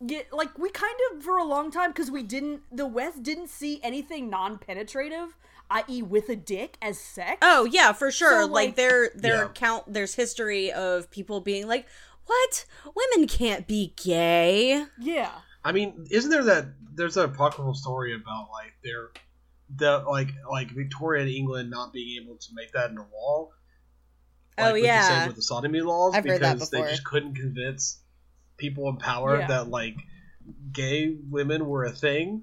[SPEAKER 3] Yeah, like we kind of for a long time because we didn't, the West didn't see anything non-penetrative, i.e., with a dick as sex.
[SPEAKER 1] Oh yeah, for sure.
[SPEAKER 3] So,
[SPEAKER 1] like,
[SPEAKER 3] like-
[SPEAKER 1] there there
[SPEAKER 2] Yeah.
[SPEAKER 1] count there's history of people being like, "What? Women can't be gay."
[SPEAKER 3] Yeah,
[SPEAKER 2] I mean, isn't there that there's an apocryphal story about like their the like like Victoria and England not being able to make that in a law.
[SPEAKER 1] Oh,
[SPEAKER 2] with the
[SPEAKER 1] yeah.
[SPEAKER 2] same with the sodomy laws
[SPEAKER 1] I've heard that
[SPEAKER 2] because they just couldn't convince people in power
[SPEAKER 3] Yeah.
[SPEAKER 2] that like gay women were a thing.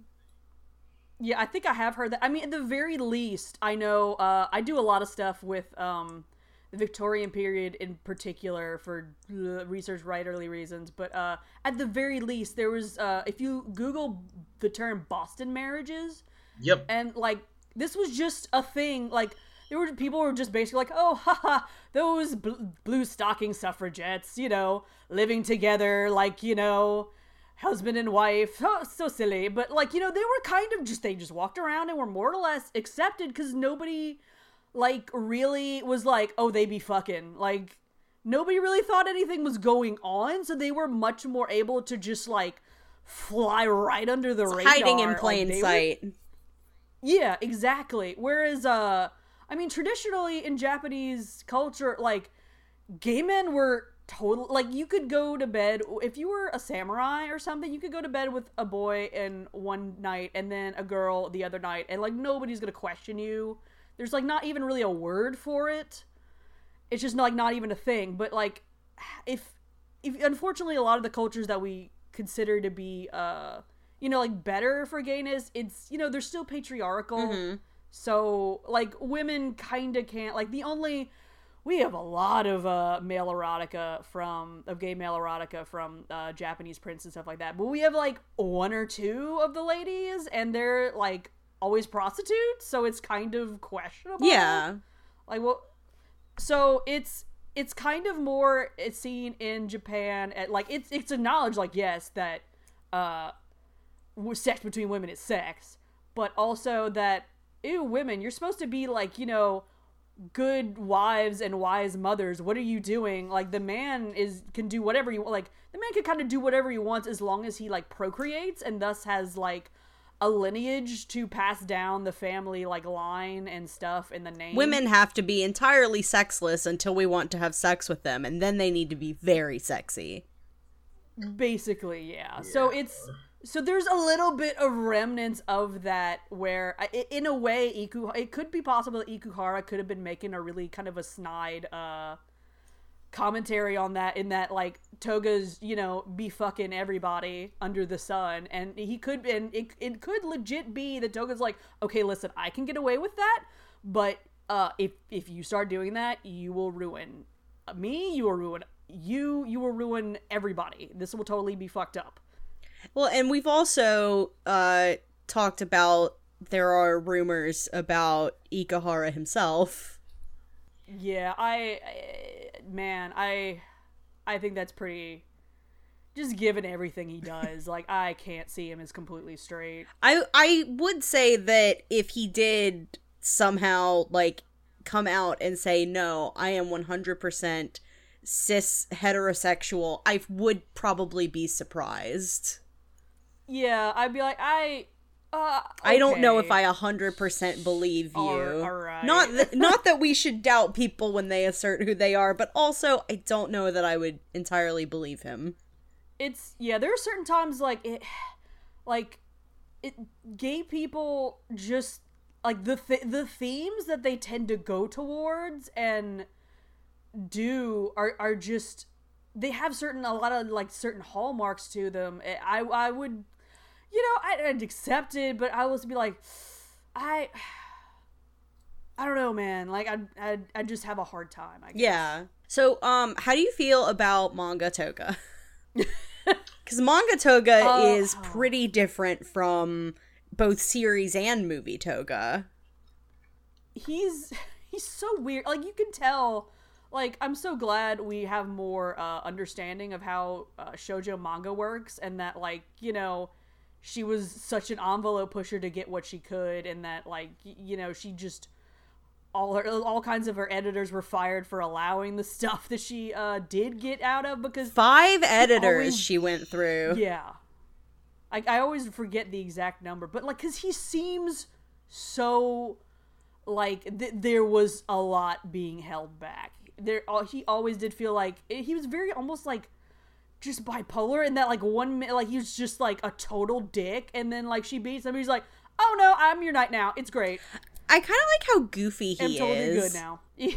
[SPEAKER 3] yeah, I think I have heard that. I mean, at the very least, I know uh, I do a lot of stuff with um, the Victorian period in particular for uh, research writerly reasons. But uh, at the very least, there was uh, if you Google the term Boston marriages,
[SPEAKER 2] Yep.
[SPEAKER 3] and like this was just a thing like there were people were just basically like oh haha those bl- blue stocking suffragettes you know living together like you know husband and wife oh so silly but like you know they were kind of just they just walked around and were more or less accepted because nobody like really was like oh they be fucking like nobody really thought anything was going on so they were much more able to just like fly right under the radar
[SPEAKER 1] Hiding in
[SPEAKER 3] Like,
[SPEAKER 1] plain
[SPEAKER 3] were-
[SPEAKER 1] sight.
[SPEAKER 3] yeah, exactly. Whereas, uh, I mean, traditionally in Japanese culture, like, gay men were total. Like, you could go to bed if you were a samurai or something. You could go to bed with a boy and one night, and then a girl the other night, and like nobody's gonna question you. There's like not even really a word for it. It's just like not even a thing. But like, if if, unfortunately a lot of the cultures that we consider to be uh you know like better for gayness it's you know they're still patriarchal
[SPEAKER 1] Mm-hmm.
[SPEAKER 3] So like women kind of can't like the only we have a lot of uh male erotica from of gay male erotica from uh japanese prints and stuff like that but we have like one or two of the ladies and they're like always prostitutes so it's kind of questionable
[SPEAKER 1] Yeah.
[SPEAKER 3] like well so it's it's kind of more it's seen in japan at like it's it's acknowledged like yes that uh sex between women is sex but also that ew women you're supposed to be like you know good wives and wise mothers what are you doing like the man is can do whatever you like the man can kind of do whatever he wants as long as he like procreates and thus has like a lineage to pass down the family like line and stuff in the name
[SPEAKER 1] Women have to be entirely sexless until we want to have sex with them, and then they need to be very sexy.
[SPEAKER 3] basically yeah. so it's so there's a little bit of remnants of that where in a way Iku it could be possible that Ikuhara could have been making a really kind of a snide uh commentary on that in that like Toga's you know be fucking everybody under the sun. And he could and it, it could legit be that Toga's like okay listen I can get away with that but uh if if you start doing that you will ruin me you will ruin you you will ruin everybody. This will totally be fucked up
[SPEAKER 1] Well, and we've also uh, talked about there are rumors about Ikuhara himself.
[SPEAKER 3] yeah I, I man I I think that's pretty just given everything he does like I can't see him as completely straight
[SPEAKER 1] I I would say that if he did somehow like come out and say no, I am 100% cis heterosexual, I would probably be surprised.
[SPEAKER 3] Yeah, I'd be like, I, uh,
[SPEAKER 1] I don't know if I 100% believe you.
[SPEAKER 3] All- alright.
[SPEAKER 1] Not th- [LAUGHS] not that we should doubt people when they assert who they are, but also I don't know that I would entirely believe him.
[SPEAKER 3] It's yeah. There are certain times like it, [SIGHS] like, it. Gay people just like the th- the themes that they tend to go towards and do are are just they have certain a lot of like certain hallmarks to them. I I would, you know, I'd accept it, but I was be like, I. I don't know, man. Like, I, I, I just have a hard time. I guess.
[SPEAKER 1] Yeah. So, um, how do you feel about manga toga? [LAUGHS] Because manga toga
[SPEAKER 3] Oh.
[SPEAKER 1] is pretty different from both series and movie toga.
[SPEAKER 3] he's he's so weird. Like you can tell. Like I'm so glad we have more uh, understanding of how uh, shojo manga works, and that like you know, she was such an envelope pusher to get what she could, and that like you know she just all her all kinds of her editors were fired for allowing the [LAUGHS] stuff that she uh, did get out of because
[SPEAKER 1] Five editors
[SPEAKER 3] always-
[SPEAKER 1] she went through.
[SPEAKER 3] yeah. I, I always forget the exact number, but like, cause he seems so like th- there was a lot being held back. There, uh, he always did feel like he was very almost like just bipolar, and that like one minute, like he was just like a total dick, and then like she beats him, he's like, "Oh no, I'm your knight now. It's great.
[SPEAKER 1] I kind of like how goofy he
[SPEAKER 3] I'm totally
[SPEAKER 1] is.
[SPEAKER 3] good now." [LAUGHS]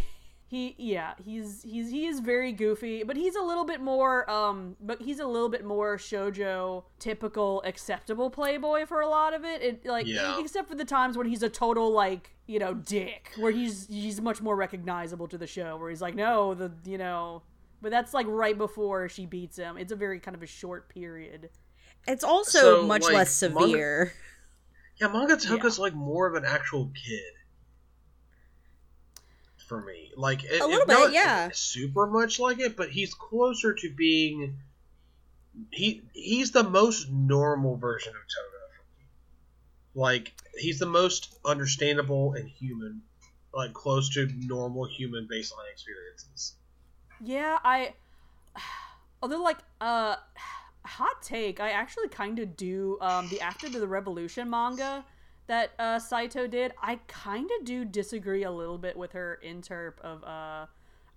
[SPEAKER 3] he yeah he's he's he is very goofy but he's a little bit more um but he's a little bit more shojo typical acceptable playboy for a lot of it it like
[SPEAKER 2] Yeah.
[SPEAKER 3] except for the times when he's a total like you know dick where he's he's much more recognizable to the show where he's like no the you know but that's like right before she beats him it's a very kind of a short period
[SPEAKER 1] It's also
[SPEAKER 2] So,
[SPEAKER 1] much
[SPEAKER 2] like,
[SPEAKER 1] less
[SPEAKER 2] manga-
[SPEAKER 1] severe.
[SPEAKER 2] Yeah, manga toga's like more of an actual kid for me. Like it,
[SPEAKER 1] A little
[SPEAKER 2] it-
[SPEAKER 1] bit,
[SPEAKER 2] not
[SPEAKER 1] yeah.
[SPEAKER 2] super much like it, but he's closer to being. He he's the most normal version of Toga. Like he's the most understandable and human, like close to normal human baseline experiences.
[SPEAKER 3] Yeah, I. [SIGHS] Although, like, uh, [SIGHS] hot take, I actually kind of do um the After the Revolution manga that uh Saito did. I kind of do disagree a little bit with her interp of uh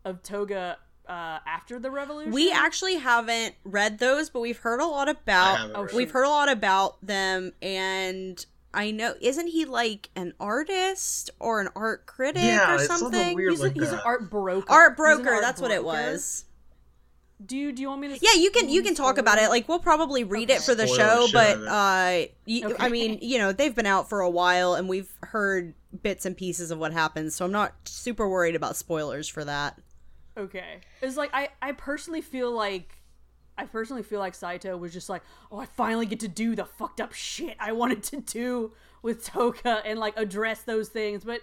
[SPEAKER 3] of Toga uh after the revolution.
[SPEAKER 1] We actually haven't read those, but we've heard a lot about.
[SPEAKER 2] haven't
[SPEAKER 3] Oh,
[SPEAKER 2] read
[SPEAKER 1] We've heard a lot about them, and I know isn't he like an artist or an art critic
[SPEAKER 2] Yeah,
[SPEAKER 1] or
[SPEAKER 2] it's something
[SPEAKER 1] something?
[SPEAKER 2] weird
[SPEAKER 3] he's, a,
[SPEAKER 2] like
[SPEAKER 3] he's an art broker.
[SPEAKER 1] Art broker,
[SPEAKER 3] art
[SPEAKER 1] that's what it was.
[SPEAKER 3] Do you do you want me to?
[SPEAKER 1] Yeah, you can you can talk
[SPEAKER 3] spoil
[SPEAKER 1] about it. Like we'll probably read it for the
[SPEAKER 2] Spoil
[SPEAKER 1] show, but
[SPEAKER 2] out of
[SPEAKER 1] uh, y- I
[SPEAKER 3] Okay.
[SPEAKER 1] mean, you know, they've been out for a while, and we've heard bits and pieces of what happens, so I'm not super worried about spoilers for that.
[SPEAKER 3] Okay. It's like I I personally feel like I personally feel like Saito was just like, "Oh, I finally get to do the fucked up shit I wanted to do with Toga and like address those things." But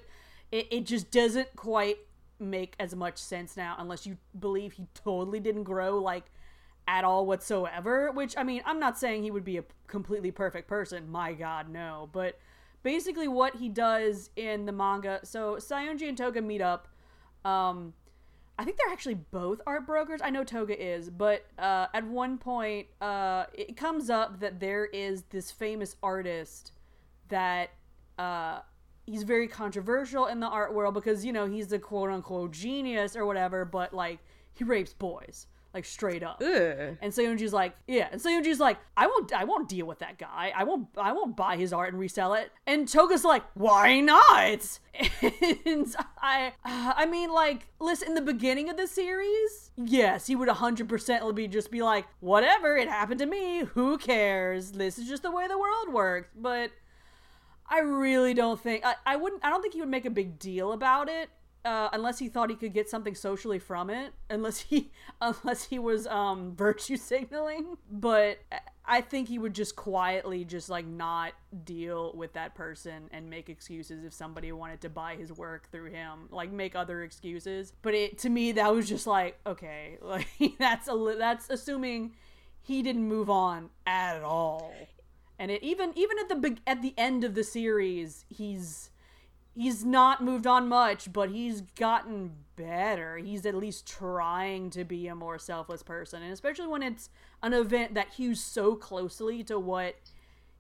[SPEAKER 3] it it just doesn't quite make as much sense now unless you believe he totally didn't grow like at all whatsoever, which I mean, I'm not saying he would be a completely perfect person. My god, no. But basically what he does in the manga, so Saionji and Toga meet up um I think they're actually both art brokers. I know Toga is, but uh, at one point, uh, it comes up that there is this famous artist that uh, he's very controversial in the art world because you know he's a quote unquote genius or whatever, but like he rapes boys, like straight up.
[SPEAKER 1] Ugh.
[SPEAKER 3] And Saionji's like, yeah. And Saionji's like, I won't, I won't deal with that guy. I won't, I won't buy his art and resell it. And Toga's like, why not? [LAUGHS] And I, uh, I mean, like, listen, in the beginning of the series, yes, he would 100% be just be like, whatever, it happened to me. Who cares? This is just the way the world works. But I really don't think I, I wouldn't I don't think he would make a big deal about it uh, unless he thought he could get something socially from it unless he [LAUGHS] unless he was um [LAUGHS] virtue signaling. But I think he would just quietly just like not deal with that person and make excuses if somebody wanted to buy his work through him like make other excuses. But it to me that was just like okay [LAUGHS] like that's a that's assuming he didn't move on at all. And it even even at the at the end of the series he's he's not moved on much but he's gotten better. He's at least trying to be a more selfless person and especially when it's an event that hews so closely to what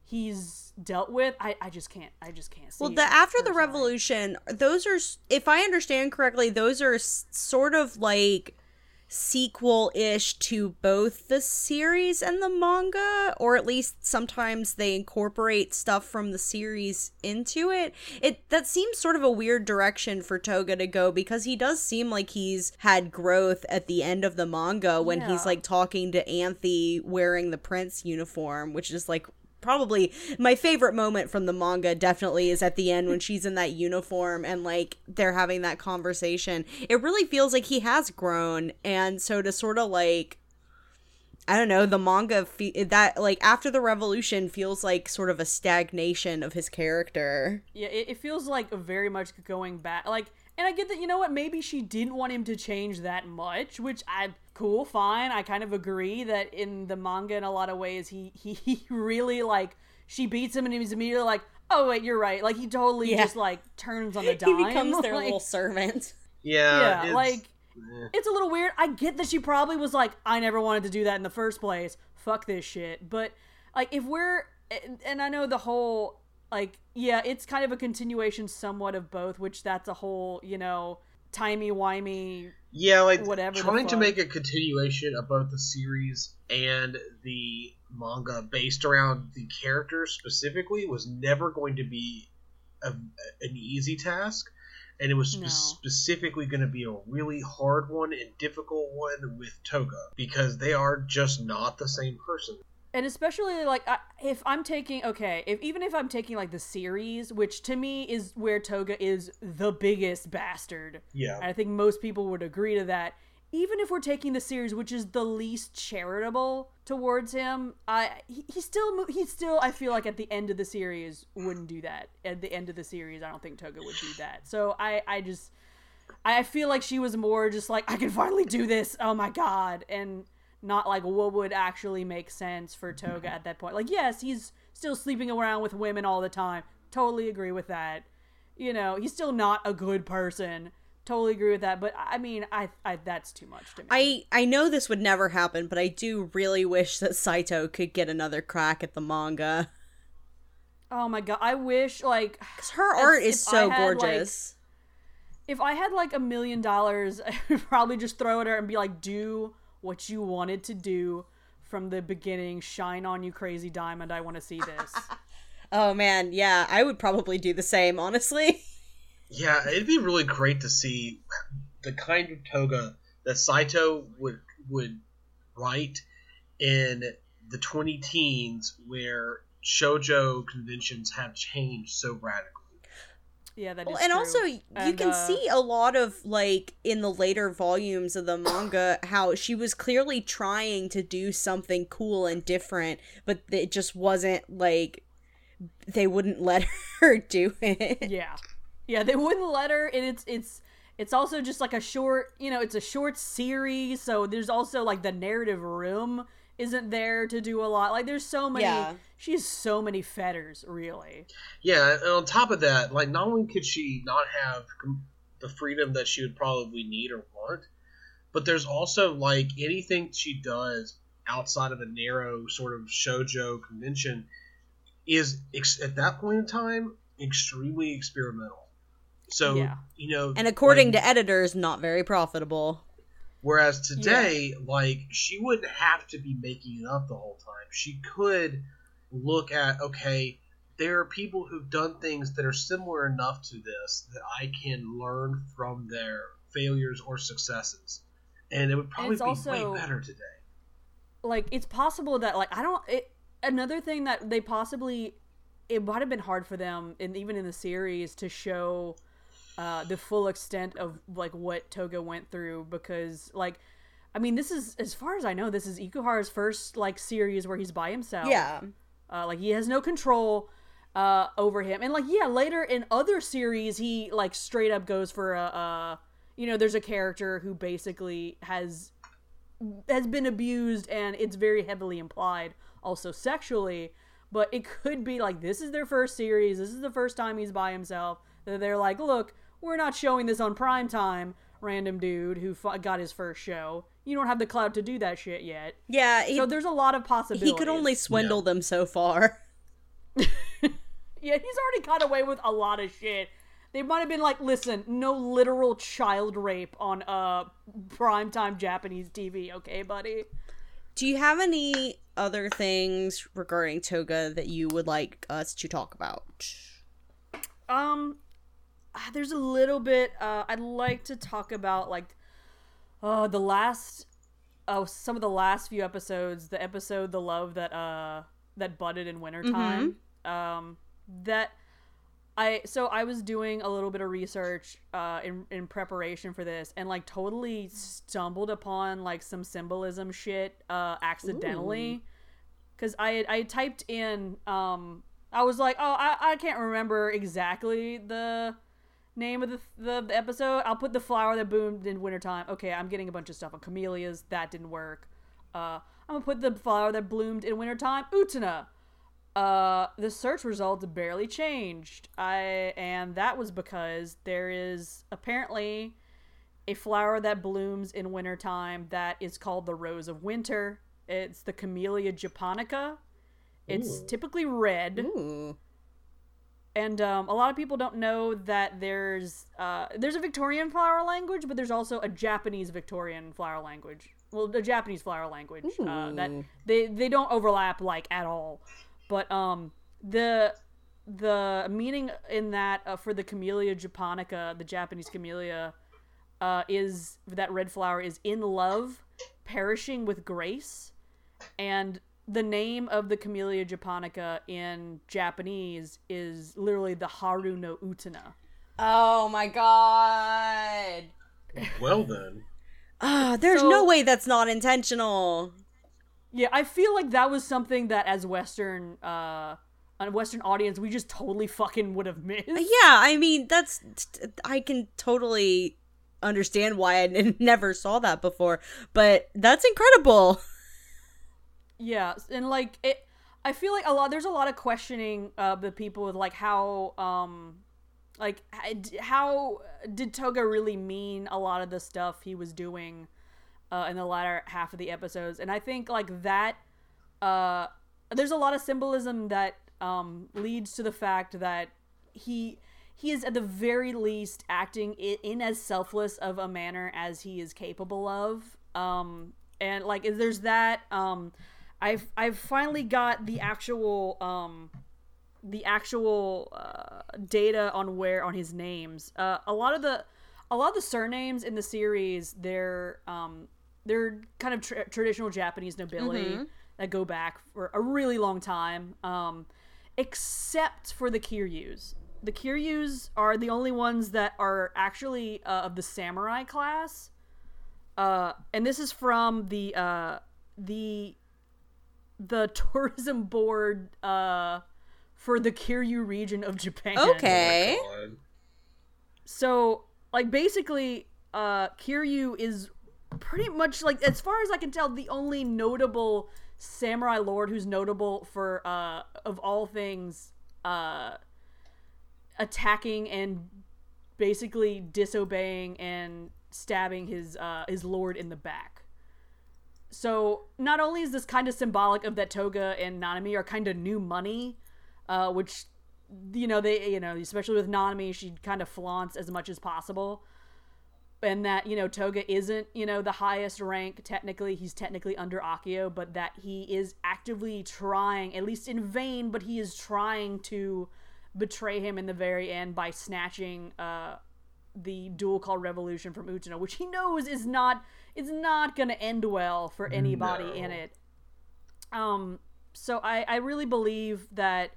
[SPEAKER 3] he's dealt with i, I just can't i just can't see
[SPEAKER 1] Well,
[SPEAKER 3] it
[SPEAKER 1] the after the revolution, those are, if I understand correctly, those are sort of like sequel ish to both the series and the manga, or at least sometimes they incorporate stuff from the series into it. It that seems sort of a weird direction for Toga to go because he does seem like he's had growth at the end of the manga when he's like talking to Anthy wearing the prince uniform, which is like probably my favorite moment from the manga definitely is at the end when she's in that uniform and like they're having that conversation it really feels like he has grown and so to sort of like i don't know the manga fe- that like after the revolution feels like sort of a stagnation of his character
[SPEAKER 3] Yeah, it, it feels like very much going back. Like, and I get that, you know what, maybe she didn't want him to change that much, which I, cool, fine. I kind of agree that in the manga, in a lot of ways, he, he, [LAUGHS] he really, like, she beats him and he's immediately like, oh, wait, you're right. Like, he totally
[SPEAKER 1] Yeah.
[SPEAKER 3] just, like, turns on a [LAUGHS]
[SPEAKER 1] he
[SPEAKER 3] dime.
[SPEAKER 1] becomes [LAUGHS] their
[SPEAKER 3] like,
[SPEAKER 1] little servant
[SPEAKER 2] Yeah,
[SPEAKER 3] Yeah,
[SPEAKER 2] it's-
[SPEAKER 3] like,
[SPEAKER 2] eh.
[SPEAKER 3] it's a little weird. I get that she probably was like, I never wanted to do that in the first place. Fuck this shit. But like, if we're and, and I know the whole like, yeah, it's kind of a continuation somewhat of both, which that's a whole you know timey wimey.
[SPEAKER 2] Yeah, like
[SPEAKER 3] Whatever
[SPEAKER 2] trying to make a continuation of both the series and the manga based around the characters specifically was never going to be a, an easy task, and it was
[SPEAKER 3] No.
[SPEAKER 2] specifically going to be a really hard one and difficult one with Toga because they are just not the same person.
[SPEAKER 3] And especially like I, if I'm taking okay, if even if I'm taking like the series, which to me is where Toga is the biggest bastard.
[SPEAKER 2] Yeah,
[SPEAKER 3] And I think most people would agree to that. Even if we're taking the series, which is the least charitable towards him, I he, he still he still I feel like at the end of the series wouldn't do that. At the end of the series, I don't think Toga would do that. So I I just I feel like she was more just like I can finally do this. Oh my god, and not like what would actually make sense for Toga at that point. Like yes, he's still sleeping around with women all the time. Totally agree with that you know he's still not a good person totally agree with that but i mean i, I that's too much to me
[SPEAKER 1] I I know this would never happen, but I do really wish that Saito could get another crack at the manga.
[SPEAKER 3] oh my god i wish like
[SPEAKER 1] 'Cause her art is so
[SPEAKER 3] had, like-
[SPEAKER 1] gorgeous.
[SPEAKER 3] if i had like a million dollars [LAUGHS] i would probably just throw it at her and be like do what you wanted to do from the beginning shine on you crazy diamond i want to see this [LAUGHS]
[SPEAKER 1] oh man, yeah, I would probably do the same, honestly.
[SPEAKER 2] yeah, it'd be really great to see the kind of Toga that Saito would would right in the 20 teens where shojo conventions have changed so radically.
[SPEAKER 3] Yeah, that is
[SPEAKER 1] Well, and
[SPEAKER 3] true.
[SPEAKER 1] also you
[SPEAKER 3] And,
[SPEAKER 1] can
[SPEAKER 3] uh,
[SPEAKER 1] see a lot of like in the later volumes of the manga how she was clearly trying to do something cool and different but it just wasn't like they wouldn't [LAUGHS] let her do it
[SPEAKER 3] Yeah, yeah, they wouldn't let her, and it's it's it's also just like a short, you know, it's a short series, so there's also like the narrative room isn't there to do a lot. Like there's so many,
[SPEAKER 1] Yeah.
[SPEAKER 3] she has so many fetters, really.
[SPEAKER 2] Yeah, and on top of that, like not only could she not have the freedom that she would probably need or want, but there's also like anything she does outside of a narrow sort of shojo convention is ex- at that point in time extremely experimental. So
[SPEAKER 3] Yeah.
[SPEAKER 2] you know,
[SPEAKER 1] and according
[SPEAKER 2] like,
[SPEAKER 1] to editors not very profitable
[SPEAKER 2] Whereas today, like she wouldn't have to be making it up the whole time. She could look at okay, there are people who've done things that are similar enough to this that I can learn from their failures or successes, and it would probably be
[SPEAKER 3] also-
[SPEAKER 2] way better today.
[SPEAKER 3] Like it's possible that like I don't. It, another thing that they possibly it might have been hard for them, and even in the series, to show uh, the full extent of like what Toga went through because like. I mean, this is, as far as I know, this is Ikuhara's first like series where he's by himself.
[SPEAKER 1] yeah
[SPEAKER 3] Uh, like he has no control uh, over him, and like yeah, later in other series, he like straight up goes for a, a you know, there's a character who basically has has been abused, and it's very heavily implied, also sexually. But it could be like this is their first series. This is the first time he's by himself. That they're like, look, we're not showing this on prime time. Random dude who f- got his first show. You don't have the clout to do that shit yet.
[SPEAKER 1] yeah he,
[SPEAKER 3] So there's a lot of possibilities.
[SPEAKER 1] he could only swindle them so far [LAUGHS]
[SPEAKER 3] Yeah, he's already got away with a lot of shit. They might have been like, listen, no literal child rape on uh primetime Japanese TV, okay, buddy?
[SPEAKER 1] do you have any other things regarding toga that you would like us to talk about
[SPEAKER 3] Um there's a little bit uh I'd like to talk about like uh the last oh some of the last few episodes, the episode The Love that uh that budded in wintertime. Um that I so I was doing a little bit of research uh, in in preparation for this, and like totally stumbled upon like some symbolism shit uh, accidentally, because I I typed in um I was like oh I, I can't remember exactly the name of the, the the episode. I'll put the flower that boomed in wintertime. Okay, I'm getting a bunch of stuff on camellias that didn't work. Uh, I'm gonna put the flower that bloomed in wintertime. Utena uh the search results barely changed i and that was because there is apparently a flower that blooms in wintertime that is called the rose of winter it's the camellia japonica it's
[SPEAKER 2] Ooh.
[SPEAKER 3] typically red
[SPEAKER 1] Ooh.
[SPEAKER 3] And um, a lot of people don't know that there's uh, there's a Victorian flower language, but there's also a Japanese Victorian flower language. Well, a Japanese flower language uh, that they they don't overlap like at all. But um, the the meaning in that uh, for the Camellia japonica, the Japanese camellia, uh, is that red flower is in love, perishing with grace, and the name of the Camellia japonica in Japanese is literally the Haru no Utena.
[SPEAKER 1] Oh my god.
[SPEAKER 2] Well then,
[SPEAKER 1] Ah, there's
[SPEAKER 3] So-
[SPEAKER 1] no way that's not intentional.
[SPEAKER 3] Yeah, I feel like that was something that as Western uh a Western audience we just totally fucking would have missed.
[SPEAKER 1] Yeah, I mean, that's t- I can totally understand why I n- never saw that before, but that's incredible. [LAUGHS]
[SPEAKER 3] Yeah, and like it, I feel like a lot. There's a lot of questioning of the people with like how, um, like how did Toga really mean a lot of the stuff he was doing, uh, in the latter half of the episodes, and I think like that, uh, there's a lot of symbolism that um leads to the fact that he he is at the very least acting i- in as selfless of a manner as he is capable of um and like there's that um i've i've finally got the actual um the actual uh, data on where on his names uh a lot of the a lot of the surnames in the series they're um they're kind of tra- traditional Japanese nobility that go back for a really long time. Um, except for the Kiryus. The Kiryus are the only ones that are actually uh, of the samurai class. Uh, and this is from the uh, the the [LAUGHS] tourism board uh, for the Kiryu region of Japan.
[SPEAKER 1] Okay.
[SPEAKER 2] God.
[SPEAKER 3] So, like, basically, uh, Kiryu is pretty much like, as far as I can tell, the only notable samurai lord who's notable for, uh, of all things, uh, attacking and basically disobeying and stabbing his uh, his lord in the back. So not only is this kind of symbolic of that Toga and Nanami are kind of new money, uh, which you know they you know especially with Nanami she kind of flaunts as much as possible, and that you know Toga isn't you know the highest rank technically he's technically under Akio, but that he is actively trying at least in vain, but he is trying to betray him in the very end by snatching uh, the duel called Revolution from Utena, which he knows is not is not going to end well for anybody
[SPEAKER 2] No.
[SPEAKER 3] in it. Um, so I I really believe that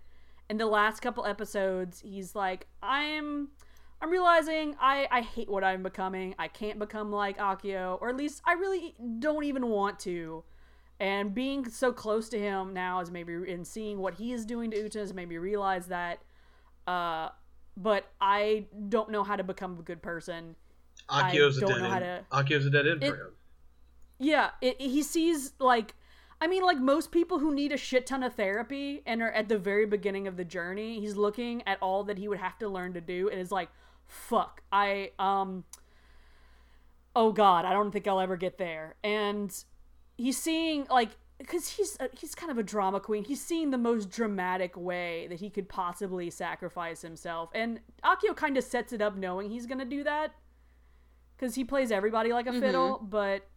[SPEAKER 3] in the last couple episodes he's like I'm I'm realizing I I hate what I'm becoming. I can't become like Akio, or at least I really don't even want to. And being so close to him now is maybe and seeing what he is doing to Uta has made me realize that uh, but I don't know how to become a good person. I
[SPEAKER 2] Akio's a
[SPEAKER 3] don't
[SPEAKER 2] dead
[SPEAKER 3] know how
[SPEAKER 2] end.
[SPEAKER 3] to-
[SPEAKER 2] Akio's a dead end
[SPEAKER 3] It-
[SPEAKER 2] for him.
[SPEAKER 3] Yeah, it, he sees like, I mean, like most people who need a shit ton of therapy and are at the very beginning of the journey. He's looking at all that he would have to learn to do, and is like, "Fuck, I um, oh god, I don't think I'll ever get there." And he's seeing like because he's uh, he's kind of a drama queen. He's seeing the most dramatic way that he could possibly sacrifice himself, and Akio kind of sets it up knowing he's gonna do that because he plays everybody like a fiddle. But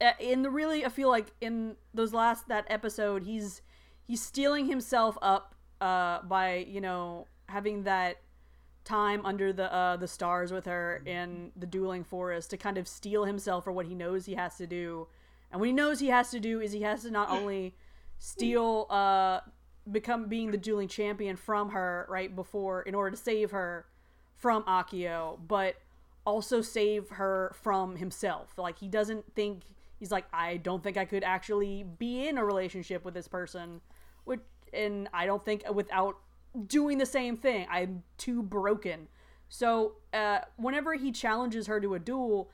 [SPEAKER 3] uh, in the really, I feel like in those last that episode, he's he's stealing himself up uh, by you know having that time under the uh, the stars with her in the dueling forest to kind of steel himself for what he knows he has to do. And what he knows he has to do is he has to not only steal uh become being the dueling champion from her right before in order to save her from Akio, but also save her from himself. Like he doesn't think he's like I don't think I could actually be in a relationship with this person, which and I don't think without doing the same thing. I'm too broken. So uh, whenever he challenges her to a duel,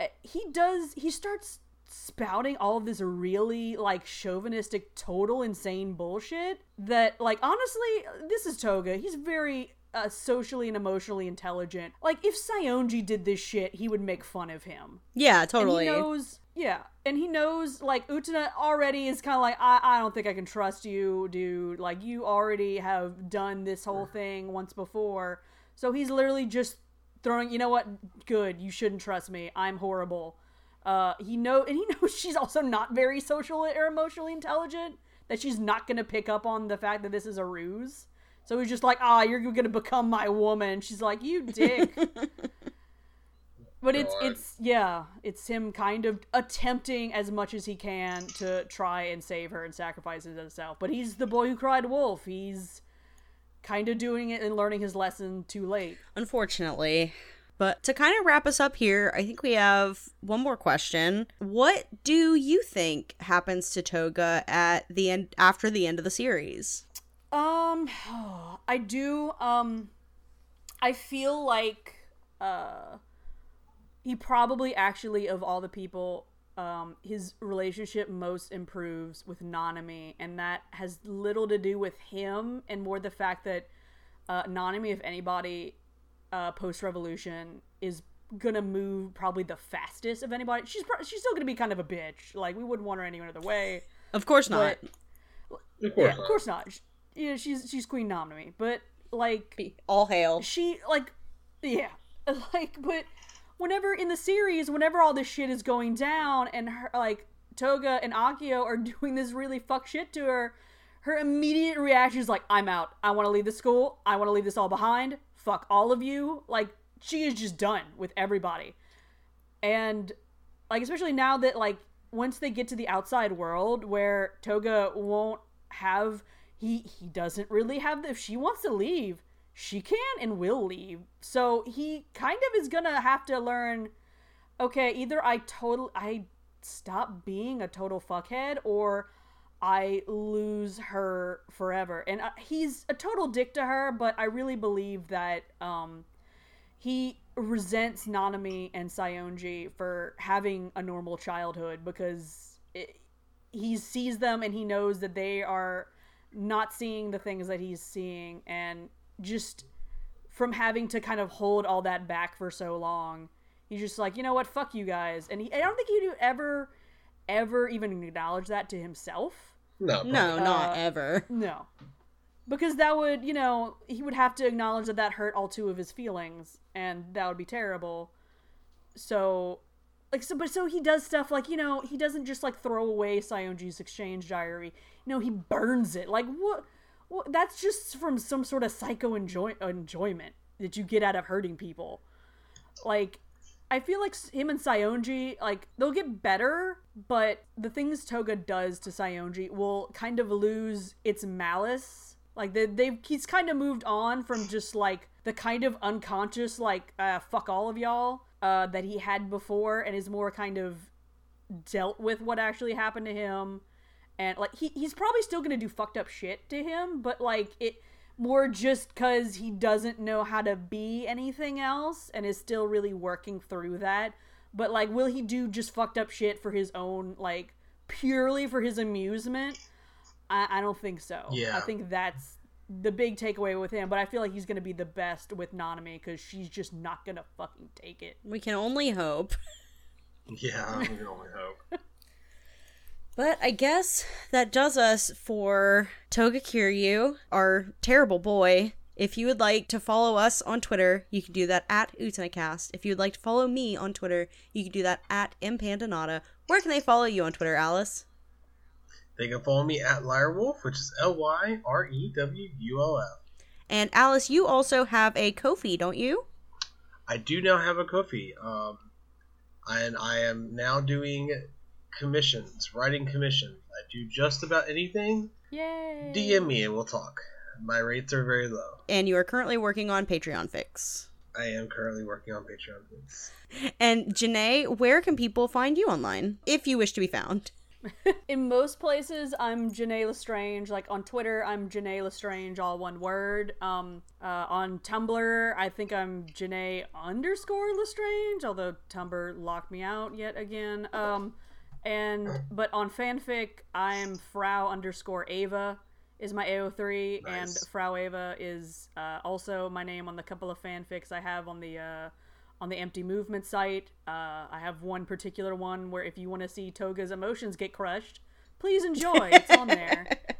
[SPEAKER 3] uh, he does he starts spouting all of this really like chauvinistic total insane bullshit that like honestly this is toga he's very uh, socially and emotionally intelligent like if Saionji did this shit he would make fun of him
[SPEAKER 1] Yeah,
[SPEAKER 3] and
[SPEAKER 1] totally.
[SPEAKER 3] he knows, yeah, and he knows like Utena already is kind of like, I, I don't think I can trust you, dude. Like you already have done this whole thing once before, so he's literally just throwing. You know what? Good. You shouldn't trust me. I'm horrible. Uh, he know, and he [LAUGHS] knows she's also not very social or emotionally intelligent. That she's not gonna pick up on the fact that this is a ruse. So he's just like, ah, you're gonna become my woman. She's like, you dick. [LAUGHS] But it's
[SPEAKER 2] God.
[SPEAKER 3] it's yeah, it's him kind of attempting as much as he can to try and save her and sacrifice himself. But he's the boy who cried wolf. He's kind of doing it and learning his lesson too late.
[SPEAKER 1] unfortunately. But to kind of wrap us up here, I think we have one more question. What do you think happens to Toga at the end after the end of the series?
[SPEAKER 3] Um, I do. Um, I feel like uh, he probably actually of all the people, um, his relationship most improves with Nanami, and that has little to do with him and more the fact that uh, Nanami, if anybody, uh, post revolution is gonna move probably the fastest of anybody. She's pro- she's still gonna be kind of a bitch. Like we wouldn't want her any other way.
[SPEAKER 1] Of course not.
[SPEAKER 3] But
[SPEAKER 2] Of course
[SPEAKER 3] yeah, of course not. Sh- Yeah, she's she's Queen Nominee, but like
[SPEAKER 1] All hail.
[SPEAKER 3] she like yeah, [LAUGHS] like but whenever in the series, whenever all this shit is going down and her like Toga and Akio are [LAUGHS] doing this really fuck shit to her, her immediate reaction is like, "I'm out. I want to leave the school. I want to leave this all behind. Fuck all of you." Like she is just done with everybody, and like especially now that like once they get to the outside world where Toga won't have he he doesn't really have the, if she wants to leave she can and will leave. So he kind of is gonna have to learn okay either i total i stop being a total fuckhead or i lose her forever. And uh, he's a total dick to her but i really believe that um he resents nanami and Saionji for having a normal childhood because it, he sees them and he knows that they are not seeing the things that he's seeing and just from having to kind of hold all that back for so long he's just like you know what? Fuck you guys. And he, i don't think he'd ever ever even acknowledge that to himself.
[SPEAKER 2] No,
[SPEAKER 1] No, not
[SPEAKER 3] Uh,
[SPEAKER 1] ever.
[SPEAKER 3] no. Because that would you know he would have to acknowledge that that hurt all two of his feelings and that would be terrible. So like so but so he does stuff like you know he doesn't just like throw away Saionji's exchange diary know he burns it. Like what, what that's just from some sort of psycho enjoy enjoyment that you get out of hurting people. Like I feel like him and Saionji, like they'll get better, but the things Toga does to Saionji will kind of lose its malice. Like they, they've he's kind of moved on from just like the kind of unconscious like uh, fuck all of y'all uh, that he had before, and is more kind of dealt with what actually happened to him, and like he he's probably still gonna do fucked up shit to him, but like it more just because he doesn't know how to be anything else and is still really working through that. But like, will he do just fucked up shit for his own, like, purely for his amusement? I, I don't think so.
[SPEAKER 2] Yeah.
[SPEAKER 3] I think that's the big takeaway with him. But I feel like he's gonna be the best with Nanami because she's just not gonna fucking take it.
[SPEAKER 1] We can only hope.
[SPEAKER 2] Yeah, we can only hope. [LAUGHS]
[SPEAKER 1] But I guess that does us for Toga Kiryu, our terrible boy. If you would like to follow us on Twitter, you can do that at Utenacast. If you would like to follow me on Twitter, you can do that at Impandanata. Where can they follow you on Twitter, Alice?
[SPEAKER 2] They can follow me at Lyrewulf, which is L Y R E W U L F.
[SPEAKER 1] And Alice, you also have a Ko-fi, don't you?
[SPEAKER 2] I do now have a Ko-fi, um, and I am now doing commissions, writing commission. I do just about anything.
[SPEAKER 3] Yay!
[SPEAKER 2] DM me and we'll talk. My rates are very low.
[SPEAKER 1] And you are currently working on Patreon Fix.
[SPEAKER 2] I am currently working on Patreon fix.
[SPEAKER 1] And Janae, where can people find you online if you wish to be found? [LAUGHS]
[SPEAKER 3] In most places, I'm Janae Lestrange. Like on Twitter, I'm Janae Lestrange, all one word. Um, uh, on Tumblr, I think I'm Janae underscore Lestrange, although Tumblr locked me out yet again. Um, and but on fanfic, I'm Frau underscore Ava is my AO3, and Frau Ava is uh, also my name on the couple of fanfics I have on the uh, on the Empty Movement site. Uh, I have one particular one where if you want to see Toga's emotions get crushed, please enjoy. It's on there. [LAUGHS]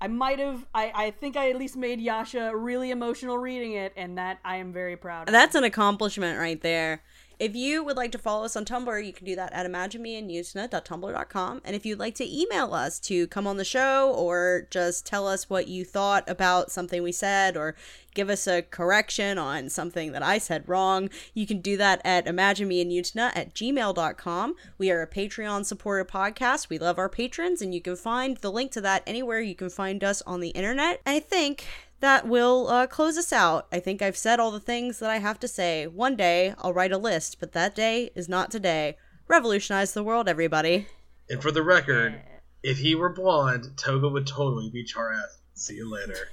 [SPEAKER 3] I might have. I, I think I at least made Yasha really emotional reading it, and that I am very proud of.
[SPEAKER 1] That's an accomplishment right there. If you would like to follow us on Tumblr, you can do that at imaginemeandutena.tumblr.com. And if you'd like to email us to come on the show or just tell us what you thought about something we said or give us a correction on something that I said wrong, you can do that at imaginemeandutena at gmail.com. We are a Patreon supported podcast. We love our patrons, and you can find the link to that anywhere you can find us on the internet. And I think that will uh, close us out. I think I've said all the things that I have to say. One day I'll write a list, but that day is not today. Revolutionize the world, everybody.
[SPEAKER 2] And for the record, if he were blonde, Toga would totally be Char See you later.